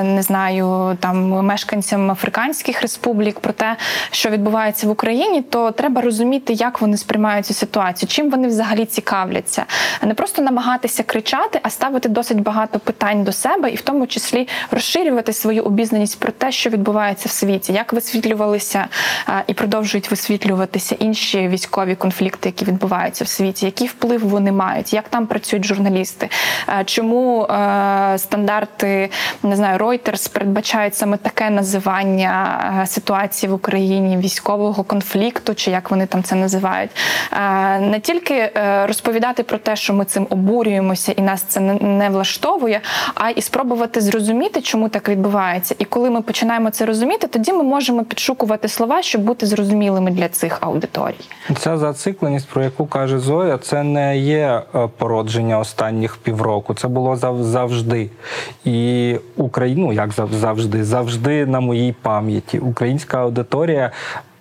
не знаю, там мешканцям африканських республік про те, що відбувається в Україні, то треба розуміти, як вони сприймають цю ситуацію, чим вони взагалі цікавляться, не просто намагатися кричати, а ставити досить багато питань до себе, і в тому числі розширювати свою обізнаність про те, що відбувається в світі, як висвітлювалися е, і продовжують висвітлюватися інші військові конфлікти, які відбуваються в світі, який вплив вони мають, як там працюють журналісти, е, чому е, стандарти не знаю, Reuters передбачають саме таке називання е, ситуації в Україні, військового конфлікту, чи як вони там це називають. Е, Не тільки е, розповідати про те, що ми цим обурюємося і нас це не- влаштовує, а і спробувати зрозуміти, чому так відбувається. І коли ми починаємо це розуміти, тоді ми можемо підшукувати слова, щоб бути зрозумілими для цих аудиторій. Ця зацикленість, про яку каже Зоя, це не є породження останніх півроку. Це було зав- завжди. І Україну, як зав- завжди, завжди на моїй пам'яті. Українська аудиторія.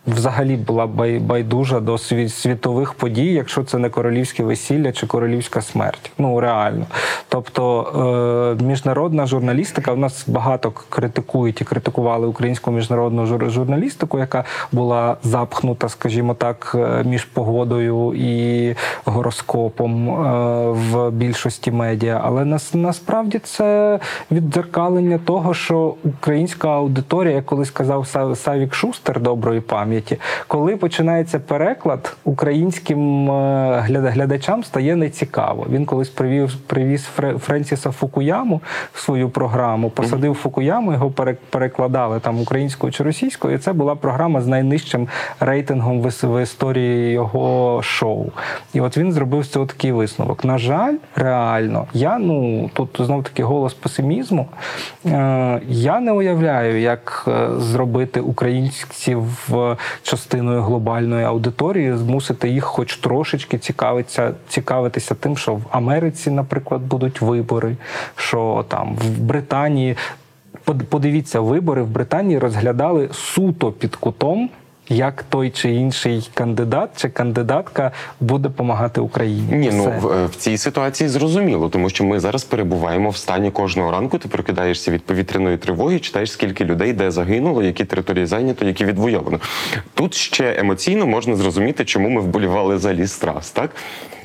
Взагалі була бай- байдужа до сві- світових подій, якщо це не королівське весілля чи королівська смерть. Ну реально. Тобто е, міжнародна журналістика, у нас багато критикують і критикували українську міжнародну журналістику, яка була запхнута, скажімо так, е, між погодою і гороскопом е, в більшості медіа. Але нас насправді це віддзеркалення того, що українська аудиторія, як колись казав Са- Савік Шустер доброї пам'яті, коли починається переклад, українським е, глядачам стає нецікаво. Він колись привів привіз Фре- Френсіса Фукуяму в свою програму, посадив Фукуяму, його пере- перекладали там українською чи російською. І це була програма з найнижчим рейтингом в, історії його шоу. І от він зробив з цього такий висновок. На жаль, реально, я ну тут знов таки голос песимізму. Е, я не уявляю, як е, зробити українців частиною глобальної аудиторії, змусити їх, хоч трошечки цікавитися, цікавитися тим, що в Америці, наприклад, будуть вибори, що там в Британії. Подивіться, вибори в Британії розглядали суто під кутом, як той чи інший кандидат чи кандидатка буде допомагати Україні. Ні, ну в, е, в цій ситуації зрозуміло, тому що ми зараз перебуваємо в стані кожного ранку. Ти прокидаєшся від повітряної тривоги, читаєш, скільки людей де загинуло, які території зайнято, які відвойовано. Тут ще емоційно можна зрозуміти, чому ми вболівали за ліс трас, так?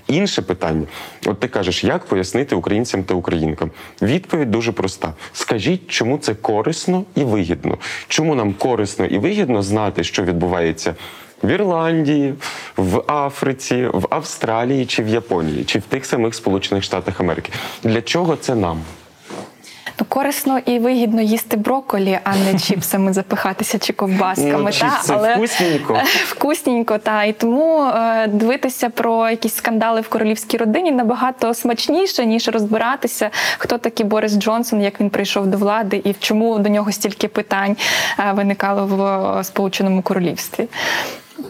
Інше питання: от ти кажеш, як пояснити українцям та українкам? Відповідь дуже проста: скажіть, чому це корисно і вигідно? Чому нам корисно і вигідно знати, що відбувається в Ірландії, в Африці, в Австралії чи в Японії, чи в тих самих Сполучених Штатах Америки? Для чого це нам? Ну, корисно і вигідно їсти брокколі, а не чіпсами запихатися чи ковбасками. Ну, чіпси вкусненько. вкусненько, та і тому е, дивитися про якісь скандали в королівській родині набагато смачніше, ніж розбиратися, хто такий Борис Джонсон, як він прийшов до влади, і чому до нього стільки питань е, виникало в е, Сполученому Королівстві.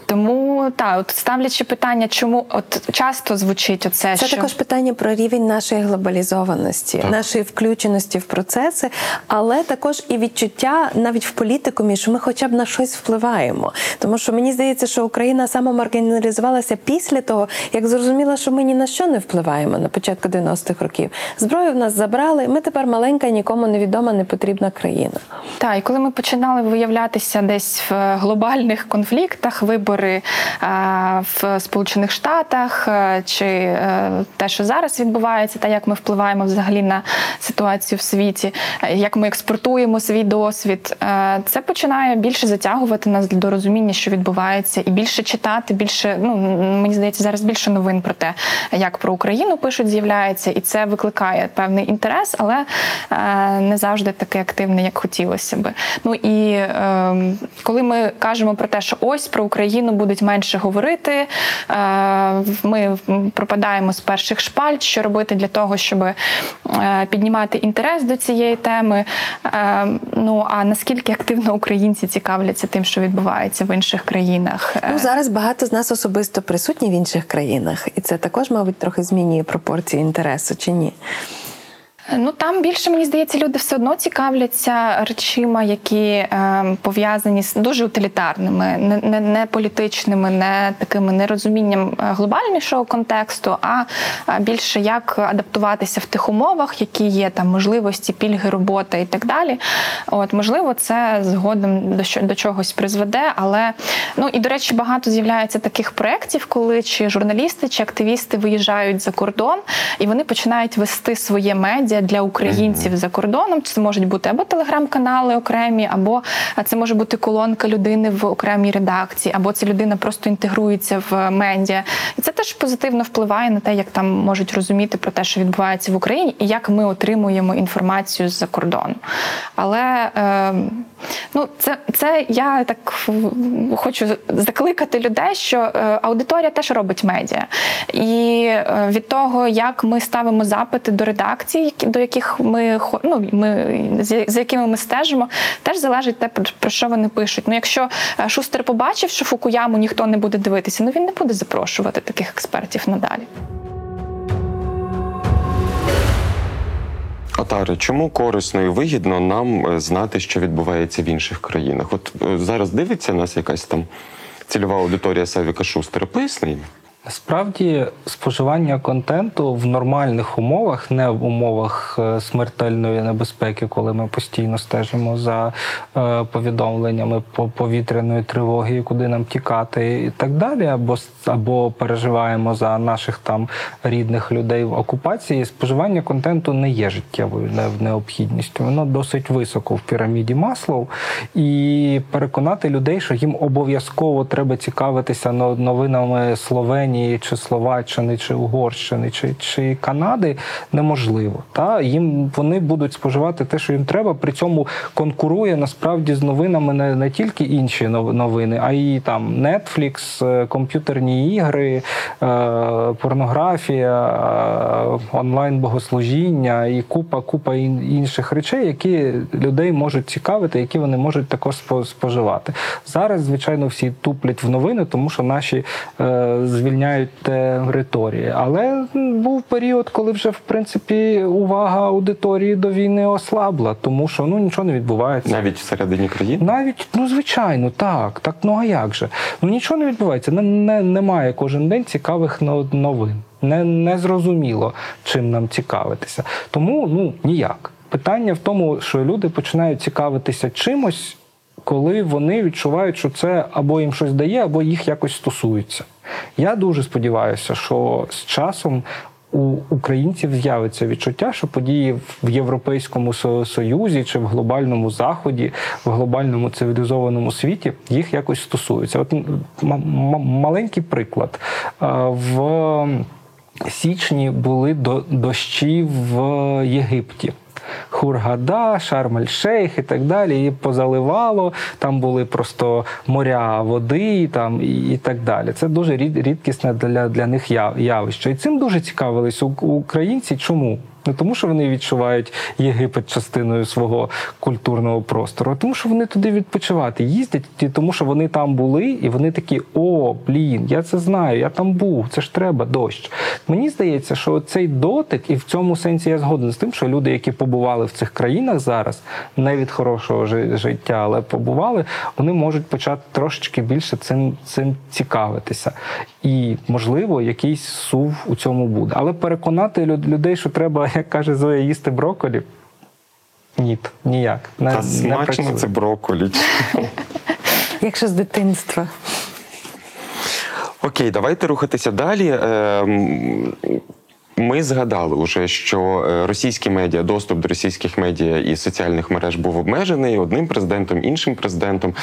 Тому так, от ставлячи питання, чому от часто звучить оце, Це що також питання про рівень нашої глобалізованості, Так. нашої включеності в процеси, але також і відчуття навіть в політикумі, що ми хоча б на щось впливаємо. Тому що мені здається, що Україна самомаргіналізувалася після того, як зрозуміла, що ми ні на що не впливаємо на початку 90-х років. Зброю в нас забрали. Ми тепер маленька, нікому невідома, не потрібна країна. Так, і коли ми починали виявлятися десь в глобальних конфліктах, вибори е, в Сполучених Штатах е, чи е, те, що зараз відбувається, та як ми впливаємо взагалі на ситуацію в світі, як ми експортуємо свій досвід, це починає більше затягувати нас до розуміння, що відбувається, і більше читати, більше ну мені здається, зараз більше новин про те, як про Україну пишуть, з'являється, і це викликає певний інтерес, але не завжди такий активний, як хотілося би. Ну і е, коли ми кажемо про те, що ось про Україну будуть менше говорити. Е, Ми пропадаємо з перших шпальт, що робити для того, щоб е, піднімати інтерес до цієї теми. Е, Ну а наскільки активно українці цікавляться тим, що відбувається в інших країнах? Ну зараз багато з нас особисто присутні в інших країнах, і це також, мабуть, трохи змінює пропорції інтересу, чи ні? Ну там більше мені здається, люди все одно цікавляться речима, які е, пов'язані з дуже утилітарними, не, не, не політичними, не такими нерозумінням е, глобальнішого контексту, а е, більше як адаптуватися в тих умовах, які є там можливості, пільги, робота і так далі. От можливо, це згодом до до чогось призведе. Але ну і до речі, багато з'являється таких проєктів, коли чи журналісти, чи активісти виїжджають за кордон і вони починають вести своє медіа для українців за кордоном. Це можуть бути або телеграм-канали окремі, або це може бути колонка людини в окремій редакції, або ця людина просто інтегрується в медіа. І це теж позитивно впливає на те, як там можуть розуміти про те, що відбувається в Україні, і як ми отримуємо інформацію з-за кордону. Але е, ну, це, це я так хочу закликати людей, що е, аудиторія теж робить медіа. І е, від того, як ми ставимо запити до редакцій, до яких ми ну, ми за якими ми стежимо, теж залежить те, про- про що вони пишуть. Ну, якщо е, Шустер побачив, що Фукуяму ніхто не буде дивитися, ну він не буде запрошувати таких експертів надалі. Отаре, чому корисно і вигідно нам е, знати, що відбувається в інших країнах? От е, зараз дивиться нас якась там цільова аудиторія Савіка Шустера. Поясни. Насправді споживання контенту в нормальних умовах, не в умовах е, смертельної небезпеки, коли ми постійно стежимо за е, повідомленнями по повітряної тривоги, куди нам тікати, і так далі, або або переживаємо за наших там рідних людей в окупації. Споживання контенту не є життєвою не- необхідністю. Воно досить високо в піраміді Маслоу. І переконати людей, що їм обов'язково треба цікавитися новинами Словенії чи Словаччини, чи Угорщини, чи, чи Канади, неможливо. Та їм вони будуть споживати те, що їм треба. При цьому конкурує насправді з новинами не, не тільки інші новини, а й там Netflix, е, комп'ютерні ігри, е, порнографія, е, онлайн богослужіння і купа, купа інших речей, які людей можуть цікавити, які вони можуть також споживати. Зараз, звичайно, всі туплять в новини, тому що наші е, звільняють території. Але був період, коли вже в принципі увага аудиторії до війни ослабла, тому що ну нічого не відбувається. Навіть всередині країни? Навіть, ну звичайно, так. Так ну а як же? Ну нічого не відбувається. Не, не, немає кожен день цікавих новин. Не, не зрозуміло, чим нам цікавитися. Тому ну ніяк. Питання в тому, що люди починають цікавитися чимось, коли вони відчувають, що це або їм щось дає, або їх якось стосується. Я дуже сподіваюся, що з часом у українців з'явиться відчуття, що події в Європейському Союзі чи в глобальному заході, в глобальному цивілізованому світі їх якось стосуються. От маленький приклад. В січні були до- дощі в Єгипті. Хургада, Шарм-ель-Шейх і так далі. І позаливало. Там були просто моря води, там і, так далі. Це дуже рід- рідкісне для, для них яв- явище. І цим дуже цікавились українці. Чому? Не тому, що вони відчувають Єгипет частиною свого культурного простору, а тому, що вони туди відпочивати їздять, тому що вони там були, і вони такі: о, блін, я це знаю, я там був, це ж треба дощ. Мені здається, що цей дотик, і в цьому сенсі я згоден з тим, що люди, які побували в цих країнах зараз, не від хорошого життя, але побували, вони можуть почати трошечки більше цим, цим цікавитися. І, можливо, якийсь сув у цьому буде. Але переконати людей, що треба, як каже Зоя, їсти брокколі, ні, ніяк. Не, Та смачно це брокколі. Якщо з дитинства. Окей, давайте рухатися далі. Ми згадали уже, що е, російські медіа, доступ до російських медіа і соціальних мереж був обмежений одним президентом, іншим президентом.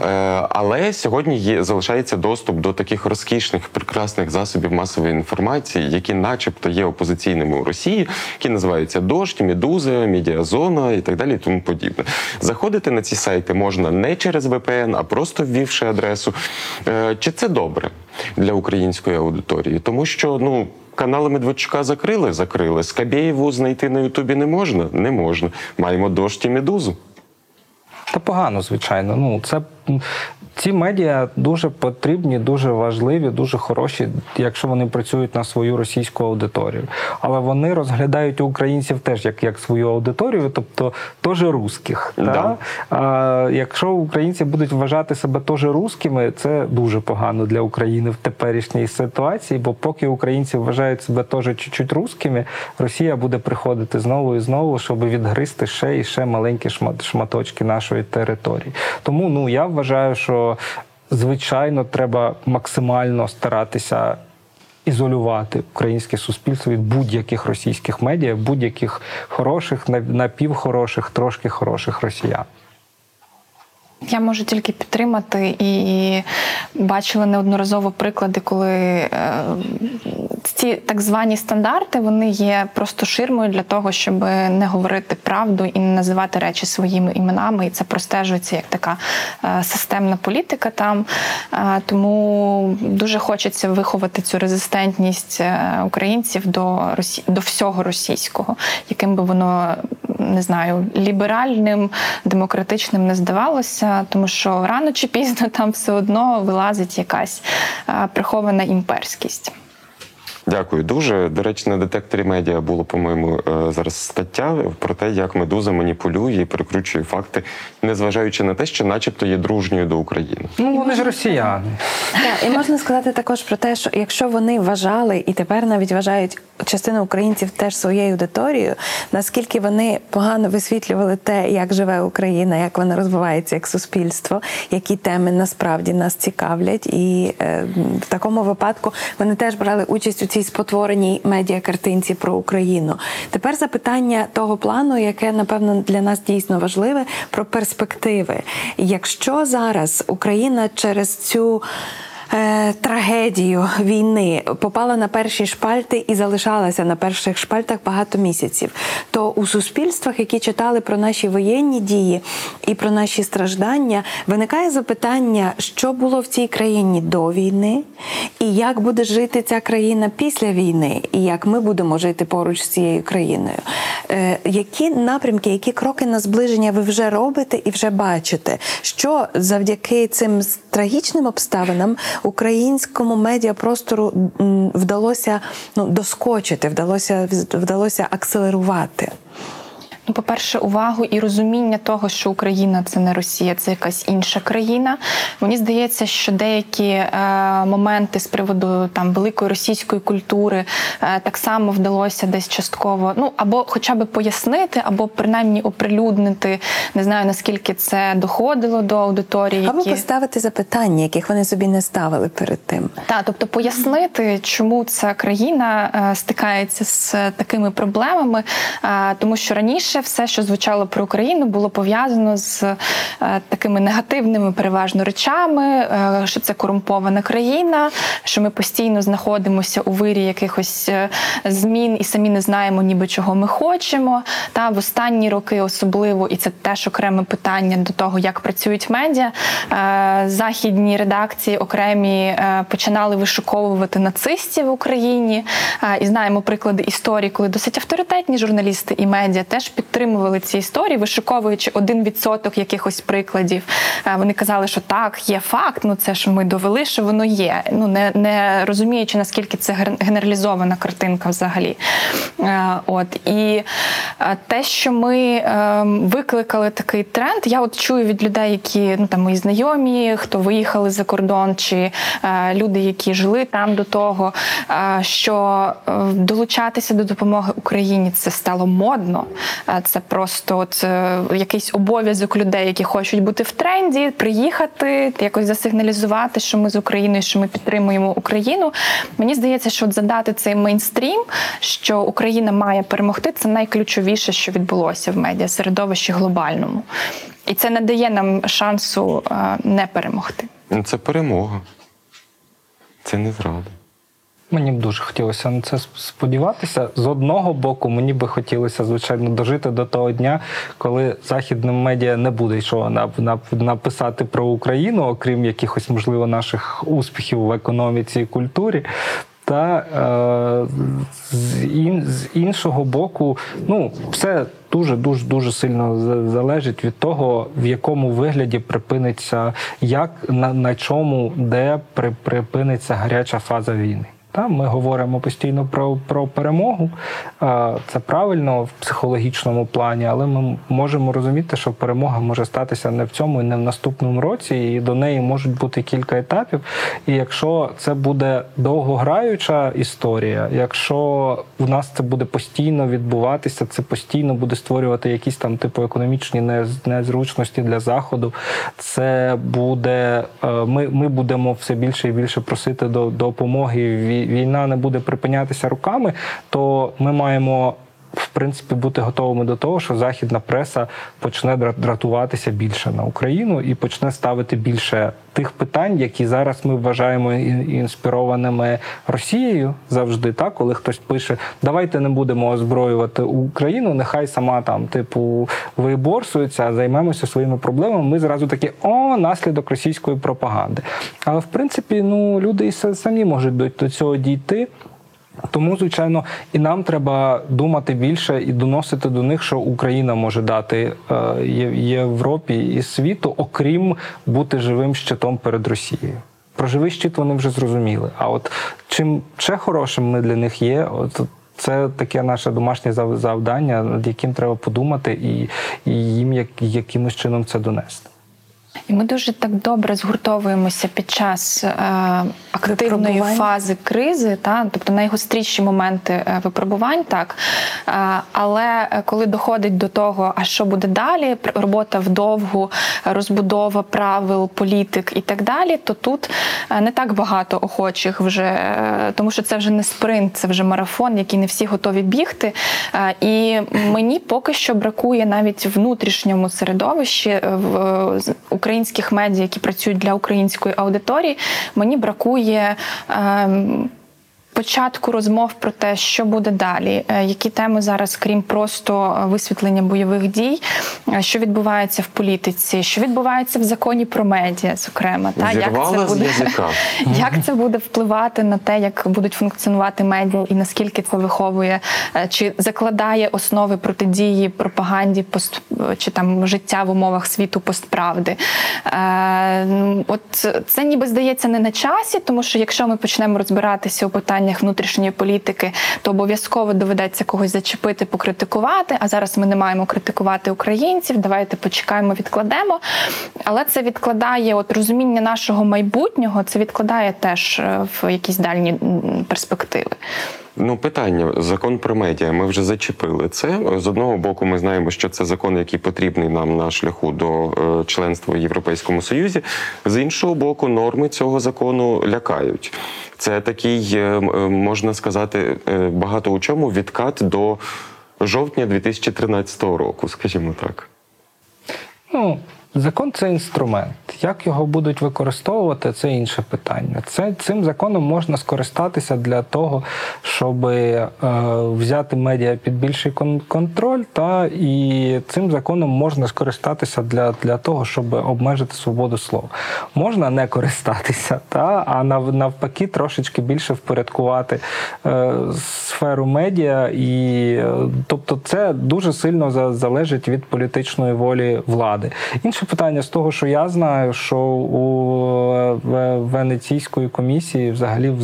Е, Але сьогодні є залишається доступ до таких розкішних, прекрасних засобів масової інформації, які, начебто, є опозиційними у Росії, які називаються Дождь, Медуза, Медіазона і так далі, і тому подібне. Заходити на ці сайти можна не через VPN, а просто ввівши адресу. Е, Чи це добре для української аудиторії? Тому що ну. Канали Медведчука закрили, закрили. Скабєєву знайти на Ютубі не можна? Не можна. Маємо дощ і медузу. Та погано, звичайно. Ну це ці медіа дуже потрібні, дуже важливі, дуже хороші, якщо вони працюють на свою російську аудиторію. Але вони розглядають українців теж як, як свою аудиторію, тобто теж русських. Да. Та? А, якщо українці будуть вважати себе теж русскими, це дуже погано для України в теперішній ситуації. Бо поки українці вважають себе теж чуть-чуть русскими, Росія буде приходити знову і знову, щоб відгризти ще і ще маленькі шмат- шматочки нашої території. Тому ну я вважаю, що звичайно треба максимально старатися. Ізолювати українське суспільство від будь-яких російських медіа, будь-яких хороших, нап- напівхороших, трошки хороших росіян. Я можу тільки підтримати і бачила неодноразово приклади, коли е, ці так звані стандарти вони є просто ширмою для того, щоб не говорити правду і не називати речі своїми іменами. І це простежується як така е, системна політика там. Е, тому дуже хочеться виховати цю резистентність е, українців до Росі... до всього російського, яким би воно не знаю, ліберальним, демократичним не здавалося, тому що рано чи пізно там все одно вилазить якась прихована імперськість. Дякую дуже. До речі, на детекторі медіа було, по-моєму, е, зараз стаття про те, як медуза маніпулює і перекручує факти, незважаючи на те, що, начебто, є дружньою до України. Ну вони ж росіяни. Так, і можна сказати також про те, що якщо вони вважали і тепер навіть вважають частину українців теж своєю аудиторією, наскільки вони погано висвітлювали те, як живе Україна, як вона розвивається як суспільство, які теми насправді нас цікавлять, і е, в такому випадку вони теж брали участь у цій спотвореній медіакартинці про Україну. Тепер запитання того плану, яке напевно для нас дійсно важливе, про перспективи. Якщо зараз Україна через цю е, трагедію війни. Попала на перші шпальти і залишалася на перших шпальтах багато місяців, то у суспільствах, які читали про наші воєнні дії і про наші страждання, виникає запитання, що було в цій країні до війни, і як буде жити ця країна після війни, і як ми будемо жити поруч з цією країною. Е, які напрямки, які кроки на зближення ви вже робите і вже бачите, що завдяки цим трагічним обставинам українському медіапростору вдалося ну, доскочити, вдалося вдалося акселерувати. Ну, по-перше, увагу і розуміння того, що Україна це не Росія, це якась інша країна. Мені здається, що деякі е, моменти з приводу там великої російської культури е, так само вдалося десь частково, ну або хоча б пояснити, або принаймні оприлюднити. Не знаю наскільки це доходило до аудиторії. Або які... поставити запитання, яких вони собі не ставили перед тим. Так, тобто пояснити, чому ця країна е, стикається з такими проблемами, е, тому що раніше все, що звучало про Україну, було пов'язано з е, такими негативними переважно речами, е, що це корумпована країна, що ми постійно знаходимося у вирі якихось е, змін і самі не знаємо, ніби чого ми хочемо. Та в останні роки особливо, і це теж окреме питання до того, як працюють медіа. Західні редакції окремі починали вишуковувати нацистів в Україні. І знаємо приклади історії, коли досить авторитетні журналісти і медіа теж підтримували ці історії, вишуковуючи один відсоток якихось прикладів. Е, Вони казали, що так, є факт, ну це ж ми довели, що воно є. Ну не, не розуміючи наскільки це ген- генералізована картинка взагалі. Е, От і е, те, що ми е, викликали такий тренд, я от чую від людей, які ну там мої знайомі, хто виїхали за кордон, чи люди, які жили там до того, що долучатися до допомоги Україні це стало модно. Це просто от е, якийсь обов'язок людей, які хочуть бути в тренді, приїхати, якось засигналізувати, що ми з Україною, що ми підтримуємо Україну. Мені здається, що от задати цей мейнстрім, що Україна має перемогти, це найключовіше, що відбулося в медіасередовищі глобальному. І це не дає нам шансу е, не перемогти. Ну, Це перемога. Це не зрада. Мені б дуже хотілося на це сподіватися. З одного боку, мені би хотілося, звичайно, дожити до того дня, коли західним медіа не буде нап- написати про Україну, окрім якихось, можливо, наших успіхів в економіці і культурі. Та е, з іншого боку, ну все дуже дуже дуже сильно залежить від того, в якому вигляді припиниться, як на, на чому, де при, припиниться гаряча фаза війни. Та ми говоримо постійно про, про перемогу. Це правильно в психологічному плані, але ми можемо розуміти, що перемога може статися не в цьому і не в наступному році, і до неї можуть бути кілька етапів. І якщо це буде довгограюча історія, якщо в нас це буде постійно відбуватися, це постійно буде створювати якісь там типу економічні нез- незручності для заходу. Це буде е, ми, ми будемо все більше і більше просити до допомоги. Вій- Війна не буде припинятися руками, то ми маємо. Принципі, бути готовими до того, що західна преса почне дра- дратуватися більше на Україну і почне ставити більше тих питань, які зараз ми вважаємо інспірованими Росією завжди. Так, коли хтось пише, давайте не будемо озброювати Україну, нехай сама там, типу, виборсується, займемося своїми проблемами. Ми зразу такі о, наслідок російської пропаганди. Але в принципі, ну люди і самі можуть до цього дійти. Тому, звичайно, і нам треба думати більше і доносити до них, що Україна може дати е, Європі і світу, окрім бути живим щитом перед Росією. Про живий щит вони вже зрозуміли. А от чим ще хорошим ми для них є, от це таке наше домашнє зав- завдання, над яким треба подумати, і, і їм як, якимось чином це донести. І ми дуже так добре згуртовуємося під час е, активної фази кризи, та тобто найгостріші моменти е, випробувань, так е, але е, коли доходить до того, а що буде далі, робота вдовгу, розбудова правил, політик і так далі, то тут е, не так багато охочих вже, тому що це вже не спринт, це вже марафон, який не всі готові бігти. Е, І мені поки що бракує навіть внутрішньому середовищі в з- українських медіа, які працюють для української аудиторії. Мені бракує. ем, Початку розмов про те, що буде далі, е, які теми зараз, крім просто е, висвітлення бойових дій, е, що відбувається в політиці, що відбувається в законі про медіа, зокрема, та як це буде як це буде впливати на те, як будуть функціонувати медіа, і наскільки це виховує чи закладає основи протидії пропаганді пост чи там життя в умовах світу постправди? Е, От це ніби здається не на часі, тому що якщо ми почнемо розбиратися у питаннях внутрішньої політики, то обов'язково доведеться когось зачепити, покритикувати. А зараз ми не маємо критикувати українців. Давайте почекаємо, відкладемо. Але це відкладає от розуміння нашого майбутнього, це відкладає теж е, в якісь дальні перспективи. Ну, питання: закон про медіа. Ми вже зачепили це. З одного боку, ми знаємо, що це закон, який потрібний нам на шляху до е, членства в Європейському Союзі. З іншого боку, норми цього закону лякають. Це такий, е, е, можна сказати, багато у чому відкат до жовтня 2013 року, скажімо так. Ну, закон це інструмент. Як його будуть використовувати, це інше питання. Це цим законом можна скористатися для того, щоб е, взяти медіа під більший кон- контроль, та і цим законом можна скористатися для, для того, щоб обмежити свободу слова. Можна не користатися, та а нав, навпаки, трошечки більше впорядкувати е, сферу медіа, і е, тобто це дуже сильно за- залежить від політичної волі влади. Інше питання з того, що я знаю, що у е, Венеційської комісії, взагалі в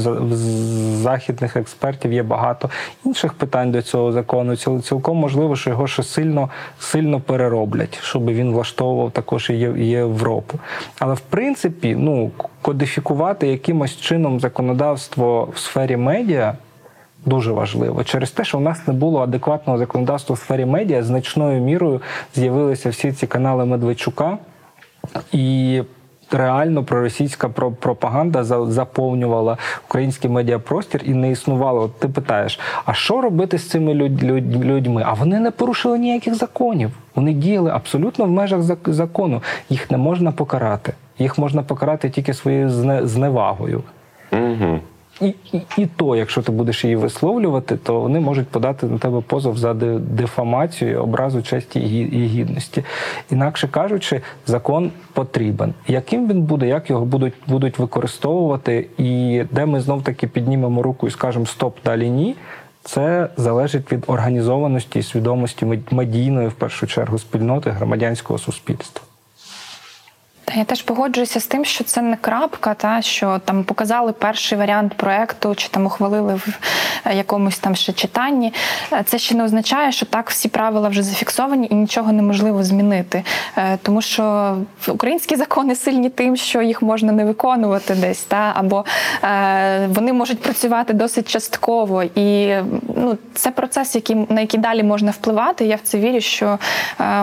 західних експертів є багато інших питань до цього закону. Ціл- Цілком можливо, що його ще сильно сильно перероблять, щоб він влаштовував також і Європу. Але в принципі, ну кодифікувати якимось чином законодавство в сфері медіа. Дуже важливо. Через те, що у нас не було адекватного законодавства в сфері медіа, значною мірою з'явилися всі ці канали Медведчука і. Реально проросійська пропаганда за- заповнювала український медіапростір і не існувало. От ти питаєш, а що робити з цими люд- люд- людьми? А вони не порушили ніяких законів. Вони діяли абсолютно в межах закону. Їх не можна покарати. Їх можна покарати тільки своєю зне- зневагою. Угу. І, і, і то, якщо ти будеш її висловлювати, то вони можуть подати на тебе позов за дефамацію, образу честі і гідності. Інакше кажучи, закон потрібен. Яким він буде, як його будуть, будуть використовувати, і де ми знов таки піднімемо руку і скажемо стоп, далі ні. Це залежить від організованості і свідомості мед- медійної, в першу чергу, спільноти громадянського суспільства. Та я теж погоджуюся з тим, що це не крапка, та що там показали перший варіант проекту, чи там ухвалили в е, якомусь там ще читанні. Е, Це ще не означає, що так всі правила вже зафіксовані і нічого неможливо змінити. Е, Тому що українські закони сильні тим, що їх можна не виконувати десь, та або вони можуть працювати досить частково. І ну, це процес, який на який далі можна впливати. Я в це вірю, що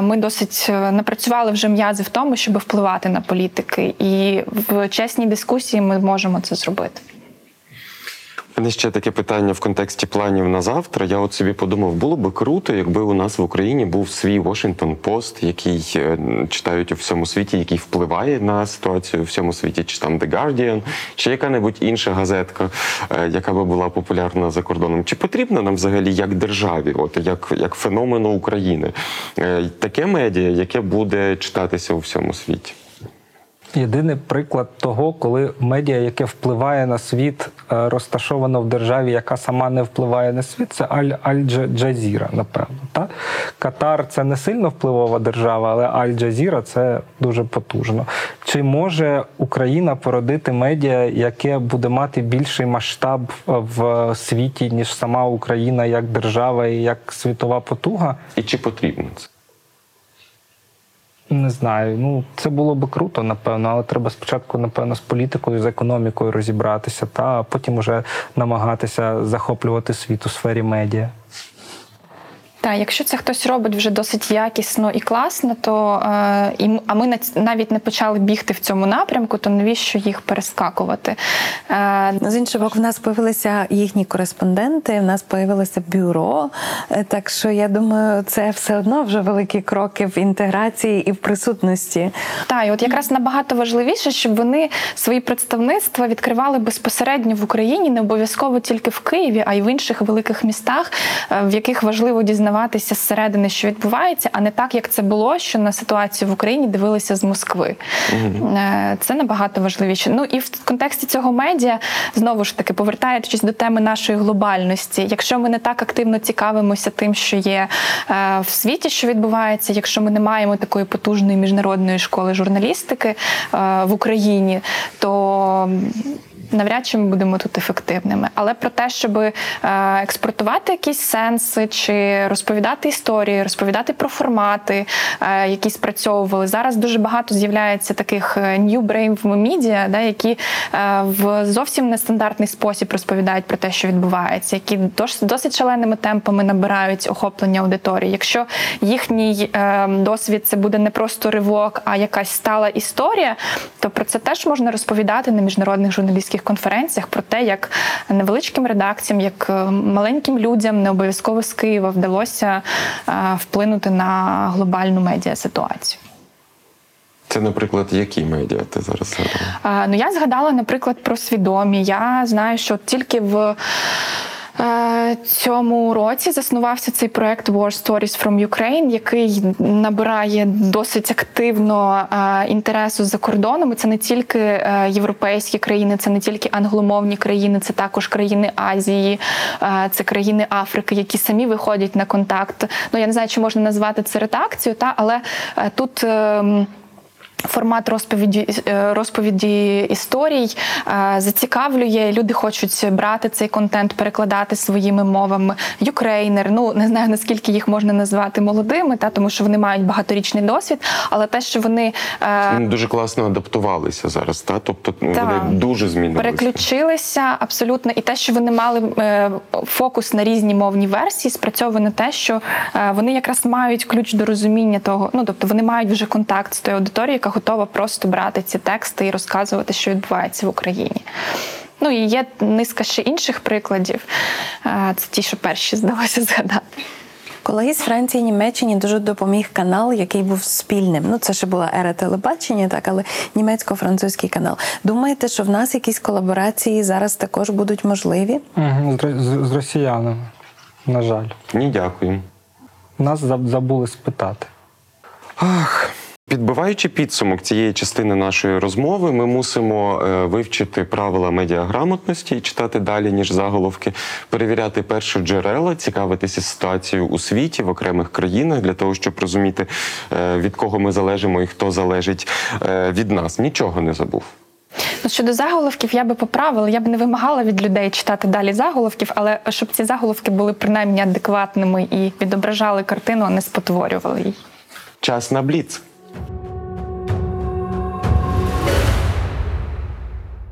ми досить напрацювали вже м'язи в тому, щоб впливати на політики, і в чесній дискусії ми можемо це зробити. Мене ще таке питання в контексті планів на завтра. Я от собі подумав, було би круто, якби у нас в Україні був свій Washington Post, який е, читають у всьому світі, який впливає на ситуацію у всьому світі, чи там The Guardian, чи яка-небудь інша газетка, е, яка би була популярна за кордоном. Чи потрібно нам взагалі як державі, от як, як феномену України, е, таке медіа, яке буде читатися у всьому світі? Єдиний приклад того, коли медіа, яке впливає на світ, е, розташовано в державі, яка сама не впливає на світ, це Аль Аль-Джазіра, напевно. Та? Катар це не сильно впливова держава, але Аль-Джазіра це дуже потужно. Чи може Україна породити медіа, яке буде мати більший масштаб в світі, ніж сама Україна як держава і як світова потуга? І чи потрібно це? Не знаю. Ну це було би круто, напевно, але треба спочатку, напевно, з політикою, з економікою розібратися, та а потім уже намагатися захоплювати світ у сфері медіа. Так, якщо це хтось робить вже досить якісно і класно, то е, і, а ми навіть не почали бігти в цьому напрямку, то навіщо їх перескакувати? Е, З іншого боку, в нас появилися їхні кореспонденти, в нас появилося бюро. Е, Так що я думаю, це все одно вже великі кроки в інтеграції і в присутності. Так, і от якраз набагато важливіше, щоб вони свої представництва відкривали безпосередньо в Україні, не обов'язково тільки в Києві, а й в інших великих містах, е, в яких важливо дізнаватися зсередини, що відбувається, а не так, як це було, що на ситуацію в Україні дивилися з Москви. Е, Це набагато важливіше. Ну і в контексті цього медіа знову ж таки повертаючись до теми нашої глобальності. Якщо ми не так активно цікавимося тим, що є е, в світі, що відбувається, якщо ми не маємо такої потужної міжнародної школи журналістики е, в Україні, то навряд чи ми будемо тут ефективними. Але про те, щоб е, експортувати якісь сенси чи розповідати історії, розповідати про формати, е, які спрацьовували. Зараз дуже багато з'являється таких е, new brave media, да, які в зовсім нестандартний спосіб розповідають про те, що відбувається, які досить шаленими темпами набирають охоплення аудиторії. Якщо їхній досвід це буде не просто ривок, а якась стала історія, то про це теж можна розповідати на міжнародних журналістських конференціях про те, як невеличким редакціям, як е, маленьким людям, не обов'язково з Києва, вдалося е, вплинути на глобальну медіа ситуацію. Це, наприклад, які медіа ти зараз згадала? Ну, я згадала, наприклад, про свідомі. Я знаю, що тільки в е, цьому році заснувався цей проект War Stories from Ukraine, який набирає досить активно е, інтересу за кордоном. І Це не тільки е, європейські країни, це не тільки англомовні країни, це також країни Азії, е, це країни Африки, які самі виходять на контакт. Ну я не знаю, чи можна назвати це редакцією, та але е, тут. Формат розповіді е, розповіді історій е, зацікавлює. Люди хочуть брати цей контент, перекладати своїми мовами. Юкрейнер, ну не знаю наскільки їх можна назвати молодими, та тому що вони мають багаторічний досвід, але те, що вони е, Вони дуже класно адаптувалися зараз, та тобто ну, Так. вони дуже змінилися. переключилися абсолютно, і те, що вони мали фокус на різні мовні версії, спрацьовує на те, що вони якраз мають ключ до розуміння того. Ну тобто вони мають вже контакт з тою аудиторією, яка готова просто брати ці тексти і розказувати, що відбувається в Україні. Ну і є низка ще інших прикладів. Е, Це ті, що перші здалося згадати. Колись Франції і Німеччині дуже допоміг канал, який був спільним. Ну це ще була ера телебачення, так але німецько-французький канал. Думаєте, що в нас якісь колаборації зараз також будуть можливі? З, з, з росіянами, на жаль. Ні, дякую. Нас забули спитати. Ах. Підбиваючи підсумок цієї частини нашої розмови, ми мусимо е, вивчити правила медіаграмотності і читати далі, ніж заголовки, перевіряти перші джерела, цікавитися ситуацією у світі в окремих країнах для того, щоб розуміти, е, від кого ми залежимо і хто залежить е, від нас. Нічого не забув. Ну, щодо заголовків, я би поправила, я б не вимагала від людей читати далі заголовків, але щоб ці заголовки були принаймні адекватними і відображали картину, а не спотворювали її. Час на бліц.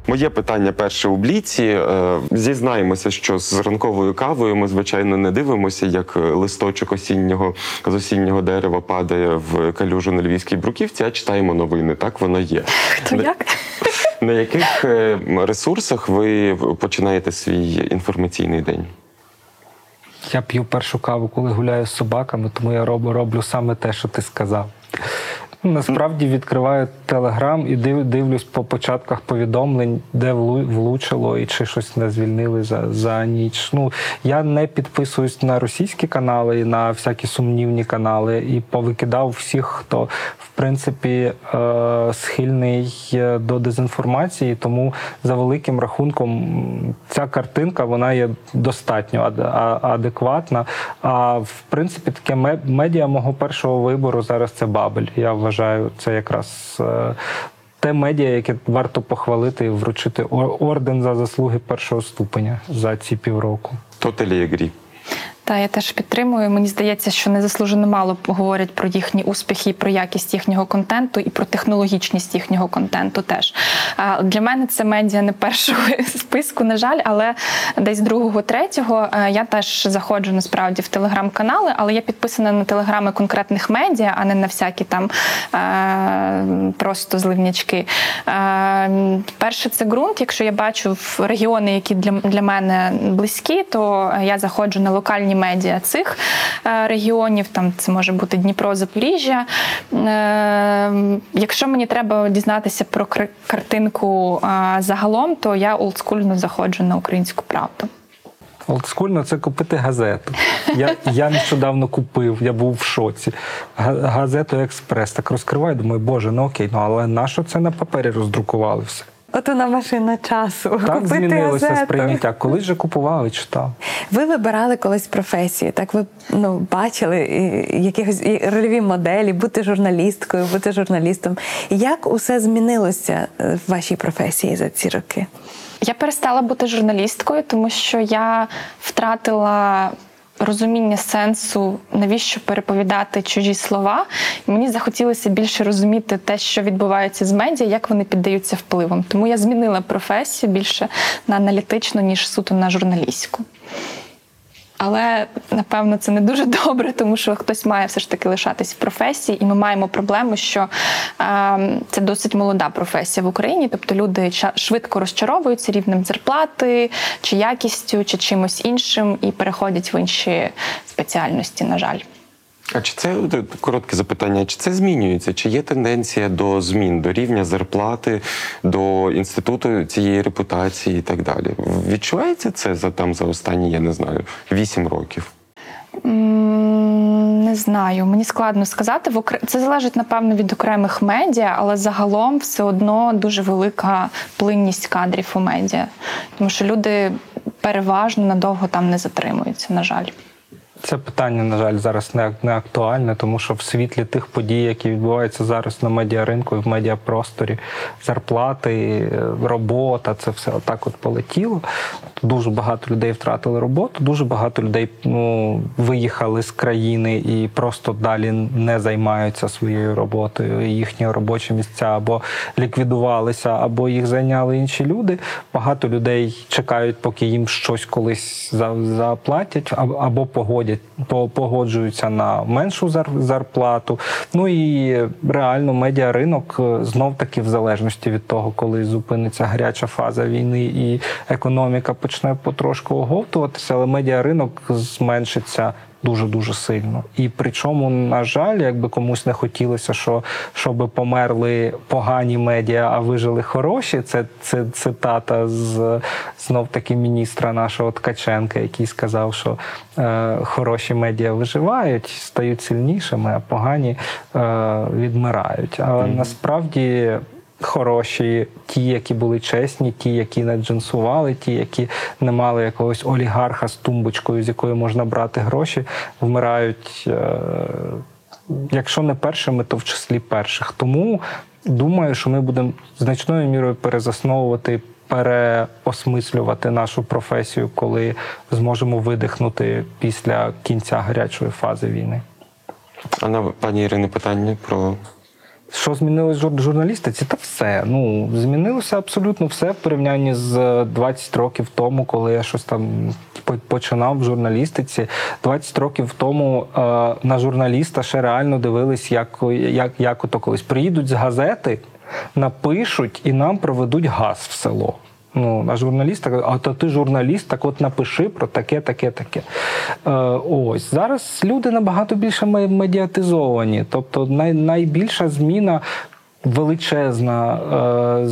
Моє питання перше у бліці. Е, Зізнаємося, що з ранковою кавою ми, звичайно, не дивимося, як листочок осіннього з осіннього дерева падає в калюжу на львівській бруківці, а читаємо новини. Так воно є. Хто На- як? На яких е, ресурсах ви починаєте свій інформаційний день? Я п'ю першу каву, коли гуляю з собаками, тому я роблю, роблю саме те, що ти сказав. Насправді відкриваю телеграм і див, дивлюсь по початках повідомлень, де влу- влучило і чи щось не звільнили за, за ніч. Ну я не підписуюсь на російські канали і на всякі сумнівні канали і повикидав всіх, хто в принципі е, схильний е, до дезінформації. Тому за великим рахунком ця картинка вона є достатньо адекватна. А в принципі, таке ме- медіа мого першого вибору зараз це Бабель. Я вважаю, це якраз. е, Те медіа, яке варто похвалити і вручити орден за заслуги першого ступеня за ці півроку. Тоталі грі. Та я теж підтримую. Мені здається, що незаслужено мало говорять про їхні успіхи, про якість їхнього контенту і про технологічність їхнього контенту. Теж для мене це медіа не першого списку, на жаль, але десь другого, третього я теж заходжу насправді в телеграм-канали, але я підписана на телеграми конкретних медіа, а не на всякі там просто зливнячки. Перше, це ґрунт. Якщо я бачу в регіони, які для мене близькі, то я заходжу на локальні медіа цих е, регіонів. Там це може бути Дніпро, Запоріжжя. Е, якщо мені треба дізнатися про кар- картинку е, загалом, то я олдскульно заходжу на українську правду. Олдскульно це купити газету. Я, я нещодавно купив, я був в шоці. Га- Газету Експрес. Так розкриваю, думаю, боже, ну окей, ну але нащо це на папері роздрукували все? От вона машина часу. Так Купити змінилося газету. сприйняття. Колись же купував і читав. Ви вибирали колись професію, так ви ну, бачили якихось рольові моделі, бути журналісткою, бути журналістом. Як усе змінилося е, в вашій професії за ці роки? Я перестала бути журналісткою, тому що я втратила розуміння сенсу, навіщо переповідати чужі слова. Мені захотілося більше розуміти те, що відбувається з медіа, як вони піддаються впливам. Тому я змінила професію більше на аналітичну, ніж суто на журналістську. Але напевно це не дуже добре, тому що хтось має все ж таки лишатись в професії, і ми маємо проблему, що е, це досить молода професія в Україні. Тобто люди швидко розчаровуються рівнем зарплати, чи якістю, чи чимось іншим, і переходять в інші спеціальності. На жаль. А чи це коротке запитання? Чи це змінюється? Чи є тенденція до змін, до рівня зарплати, до інституту цієї репутації і так далі? Відчувається це за там за останні, я не знаю, вісім років? Не знаю, мені складно сказати. Це залежить, напевно, від окремих медіа, але загалом все одно дуже велика плинність кадрів у медіа. Тому що люди переважно надовго там не затримуються, на жаль. Це питання, на жаль, зараз не, не актуальне, тому що в світлі тих подій, які відбуваються зараз на медіаринку і в медіапросторі, зарплати, робота, це все отак от полетіло. Дуже багато людей втратили роботу, дуже багато людей ну, виїхали з країни і просто далі не займаються своєю роботою. Їхні робочі місця або ліквідувалися, або їх зайняли інші люди. Багато людей чекають, поки їм щось колись заплатять, або погодять, по- погоджуються на меншу зарплату. Ну і реально медіаринок знов таки в залежності від того, коли зупиниться гаряча фаза війни і економіка почне потрошку оговтуватися, але медіаринок зменшиться. Дуже дуже сильно, і причому, на жаль, якби комусь не хотілося, що щоб померли погані медіа, а вижили хороші. Це це цитата з знов таки міністра нашого Ткаченка, який сказав, що е, хороші медіа виживають, стають сильнішими, а погані е, відмирають. Але насправді хороші, ті, які були чесні, ті, які не джинсували, ті, які не мали якогось олігарха з тумбочкою, з якої можна брати гроші, вмирають. Е- Якщо не першими, то в числі перших. Тому думаю, що ми будемо значною мірою перезасновувати, переосмислювати нашу професію, коли зможемо видихнути після кінця гарячої фази війни. А на пані Ірини питання про Що змінилось в журналістиці? Та все. Ну змінилося абсолютно все в порівнянні з 20 років тому, коли я щось там починав в журналістиці. 20 років тому е, на журналіста ще реально дивились, як, як, як ото колись приїдуть з газети, напишуть і нам проведуть газ в село. Ну, а журналіст а то ти журналіст, так от напиши про таке, таке, таке. Е, ось зараз люди набагато більше медіатизовані. Тобто най, найбільша зміна. Величезна е,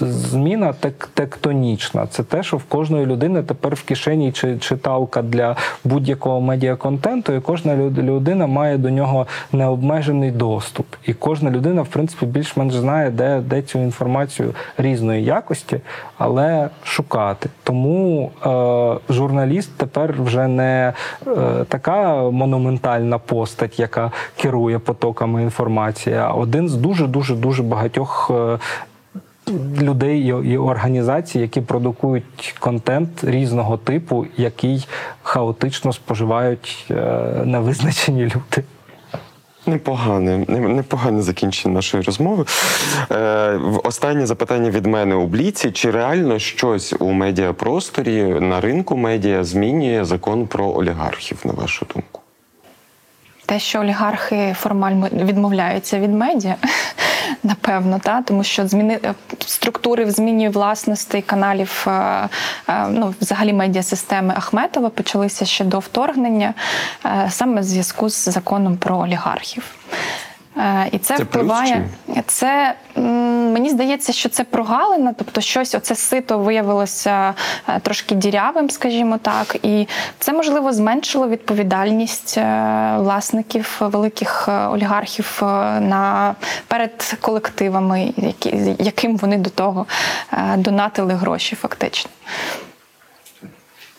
зміна тек, тектонічна. Це те, що в кожної людини тепер в кишені чи читалка для будь-якого медіаконтенту, і кожна люд- людина має до нього необмежений доступ. І кожна людина, в принципі, більш-менш знає, де, де цю інформацію різної якості, але шукати. Тому е, журналіст тепер вже не е, така монументальна постать, яка керує потоками інформації, а один з дуже дуже дуже багатьох. е, Людей і- організацій, які продукують контент різного типу, який хаотично споживають е, невизначені люди. Непогане, не- непогане закінчення нашої розмови. Е, останнє запитання від мене у Бліці: чи реально щось у медіапросторі на ринку медіа змінює закон про олігархів, на вашу думку? Те, що олігархи формально відмовляються від медіа, напевно, та тому що зміни е, структури в зміні власності каналів, е, е, ну взагалі медіасистеми Ахметова почалися ще до вторгнення, саме в зв'язку з законом про олігархів. Е, І це, Це плюс впливає. Це мені здається, що це прогалина, тобто щось оце сито виявилося е, трошки дірявим, скажімо так, і це можливо зменшило відповідальність е, власників великих олігархів на перед колективами, які, яким вони до того донатили гроші, фактично.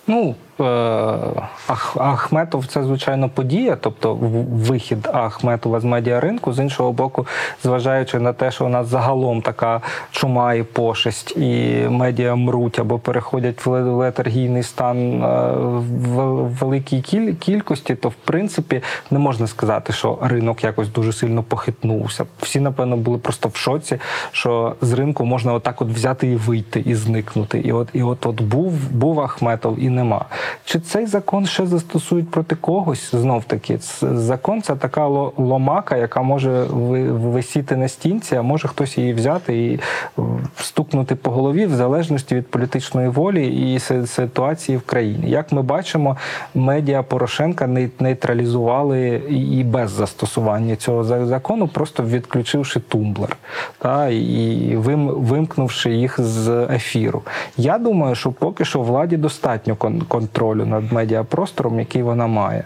Ну, Ах, Ахметов це звичайно подія, тобто вихід Ахметова з медіаринку. З іншого боку, зважаючи на те, що у нас загалом така чума і пошесть, і медіа мруть або переходять в ле- летаргійний стан е, в великій кіль- кількості, то в принципі не можна сказати, що ринок якось дуже сильно похитнувся. Всі, напевно, були просто в шоці, що з ринку можна отак от взяти і вийти, і зникнути. І от, і от, от був, був Ахметов і нема. Чи цей закон ще застосують проти когось? Знов таки, закон це така ло- ломака, яка може ви- висіти на стінці, а може хтось її взяти і стукнути по голові в залежності від політичної волі і ситуації в країні. Як ми бачимо, медіа Порошенка ней- нейтралізували і без застосування цього закону, просто відключивши тумблер та і вим, вимкнувши їх з ефіру. Я думаю, що поки що владі достатньо кон- контролю контролю над медіапростором, який вона має.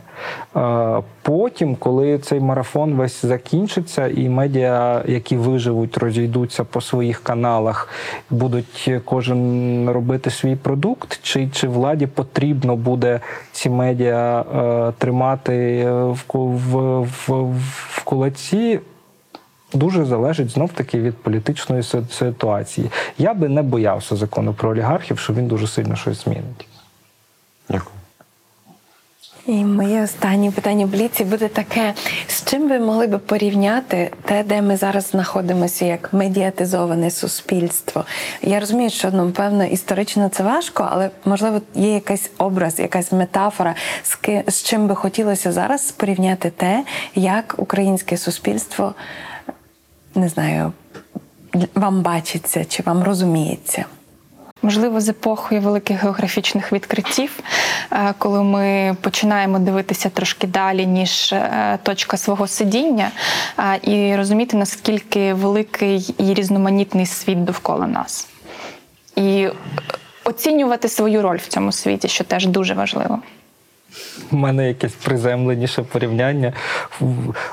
Е, Потім, коли цей марафон весь закінчиться, і медіа, які виживуть, розійдуться по своїх каналах, будуть кожен робити свій продукт, чи, чи владі потрібно буде ці медіа е, тримати в, в, в, в кулаці, дуже залежить знов таки від політичної ситуації. Я би не боявся закону про олігархів, що він дуже сильно щось змінить. І моє останнє питання бліці буде таке: з чим ви могли би порівняти те, де ми зараз знаходимося, як медіатизоване суспільство? Я розумію, що ну, певно історично це важко, але можливо є якийсь образ, якась метафора, з, ки- з чим би хотілося зараз порівняти те, як українське суспільство не знаю, вам бачиться чи вам розуміється. Можливо, з епохою великих географічних відкриттів, е, коли ми починаємо дивитися трошки далі, ніж е, точка свого сидіння, е, і розуміти, наскільки великий і різноманітний світ довкола нас. І оцінювати свою роль в цьому світі, що теж дуже важливо. У мене якесь приземленіше порівняння.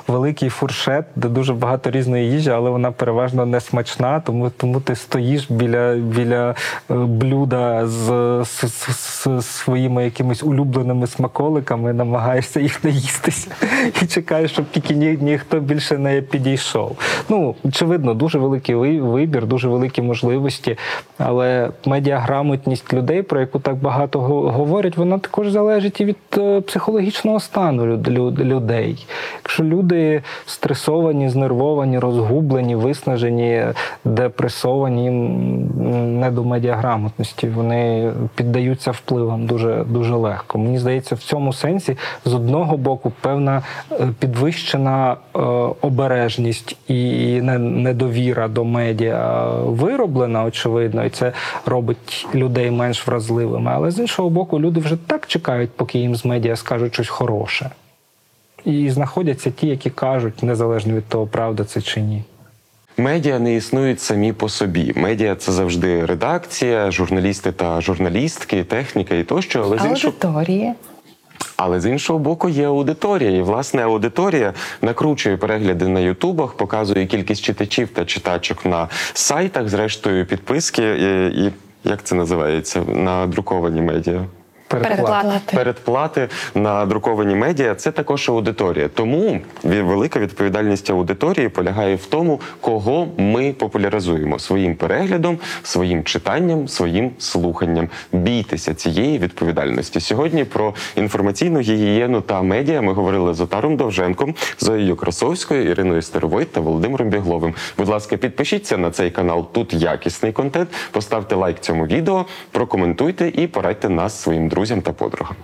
Великий фуршет, де дуже багато різної їжі, але вона переважно не смачна, тому, тому ти стоїш біля, біля е, блюда з, з, з, з своїми якимись улюбленими смаколиками, намагаєшся їх наїстися і чекаєш, щоб тільки ні, ніхто більше не підійшов. Ну, очевидно, дуже великий вибір, дуже великі можливості, але медіаграмотність людей, про яку так багато говорять, вона також залежить і від психологічного стану люд- люд- людей. Якщо люди стресовані, знервовані, розгублені, виснажені, депресовані, не до медіаграмотності, вони піддаються впливам дуже, дуже легко. Мені здається, в цьому сенсі з одного боку певна е, підвищена е, обережність і недовіра до медіа вироблена, очевидно, і це робить людей менш вразливими. Але з іншого боку, люди вже так чекають, поки їм з медіа скажуть щось хороше. І знаходяться ті, які кажуть, незалежно від того, правда це чи ні. Медіа не існують самі по собі. Медіа це завжди редакція, журналісти та журналістки, техніка і тощо. Але з іншого Аудиторії. Але з іншого боку, є аудиторія, і власне аудиторія накручує перегляди на Ютубах, показує кількість читачів та читачок на сайтах, зрештою підписки і, і як це називається на друковані медіа. Передплата. Передплати на друковані медіа це також аудиторія. Тому велика відповідальність аудиторії полягає в тому, кого ми популяризуємо своїм переглядом, своїм читанням, своїм слуханням. Бійтеся цієї відповідальності. Сьогодні про інформаційну гігієну та медіа ми говорили з Отаром Довженком, Зоєю Красовською, Іриною Старовойт та Володимиром Бігловим. Будь ласка, підпишіться на цей канал. Тут якісний контент. Поставте лайк цьому відео, прокоментуйте і порадьте нас своїм друзям та подругам.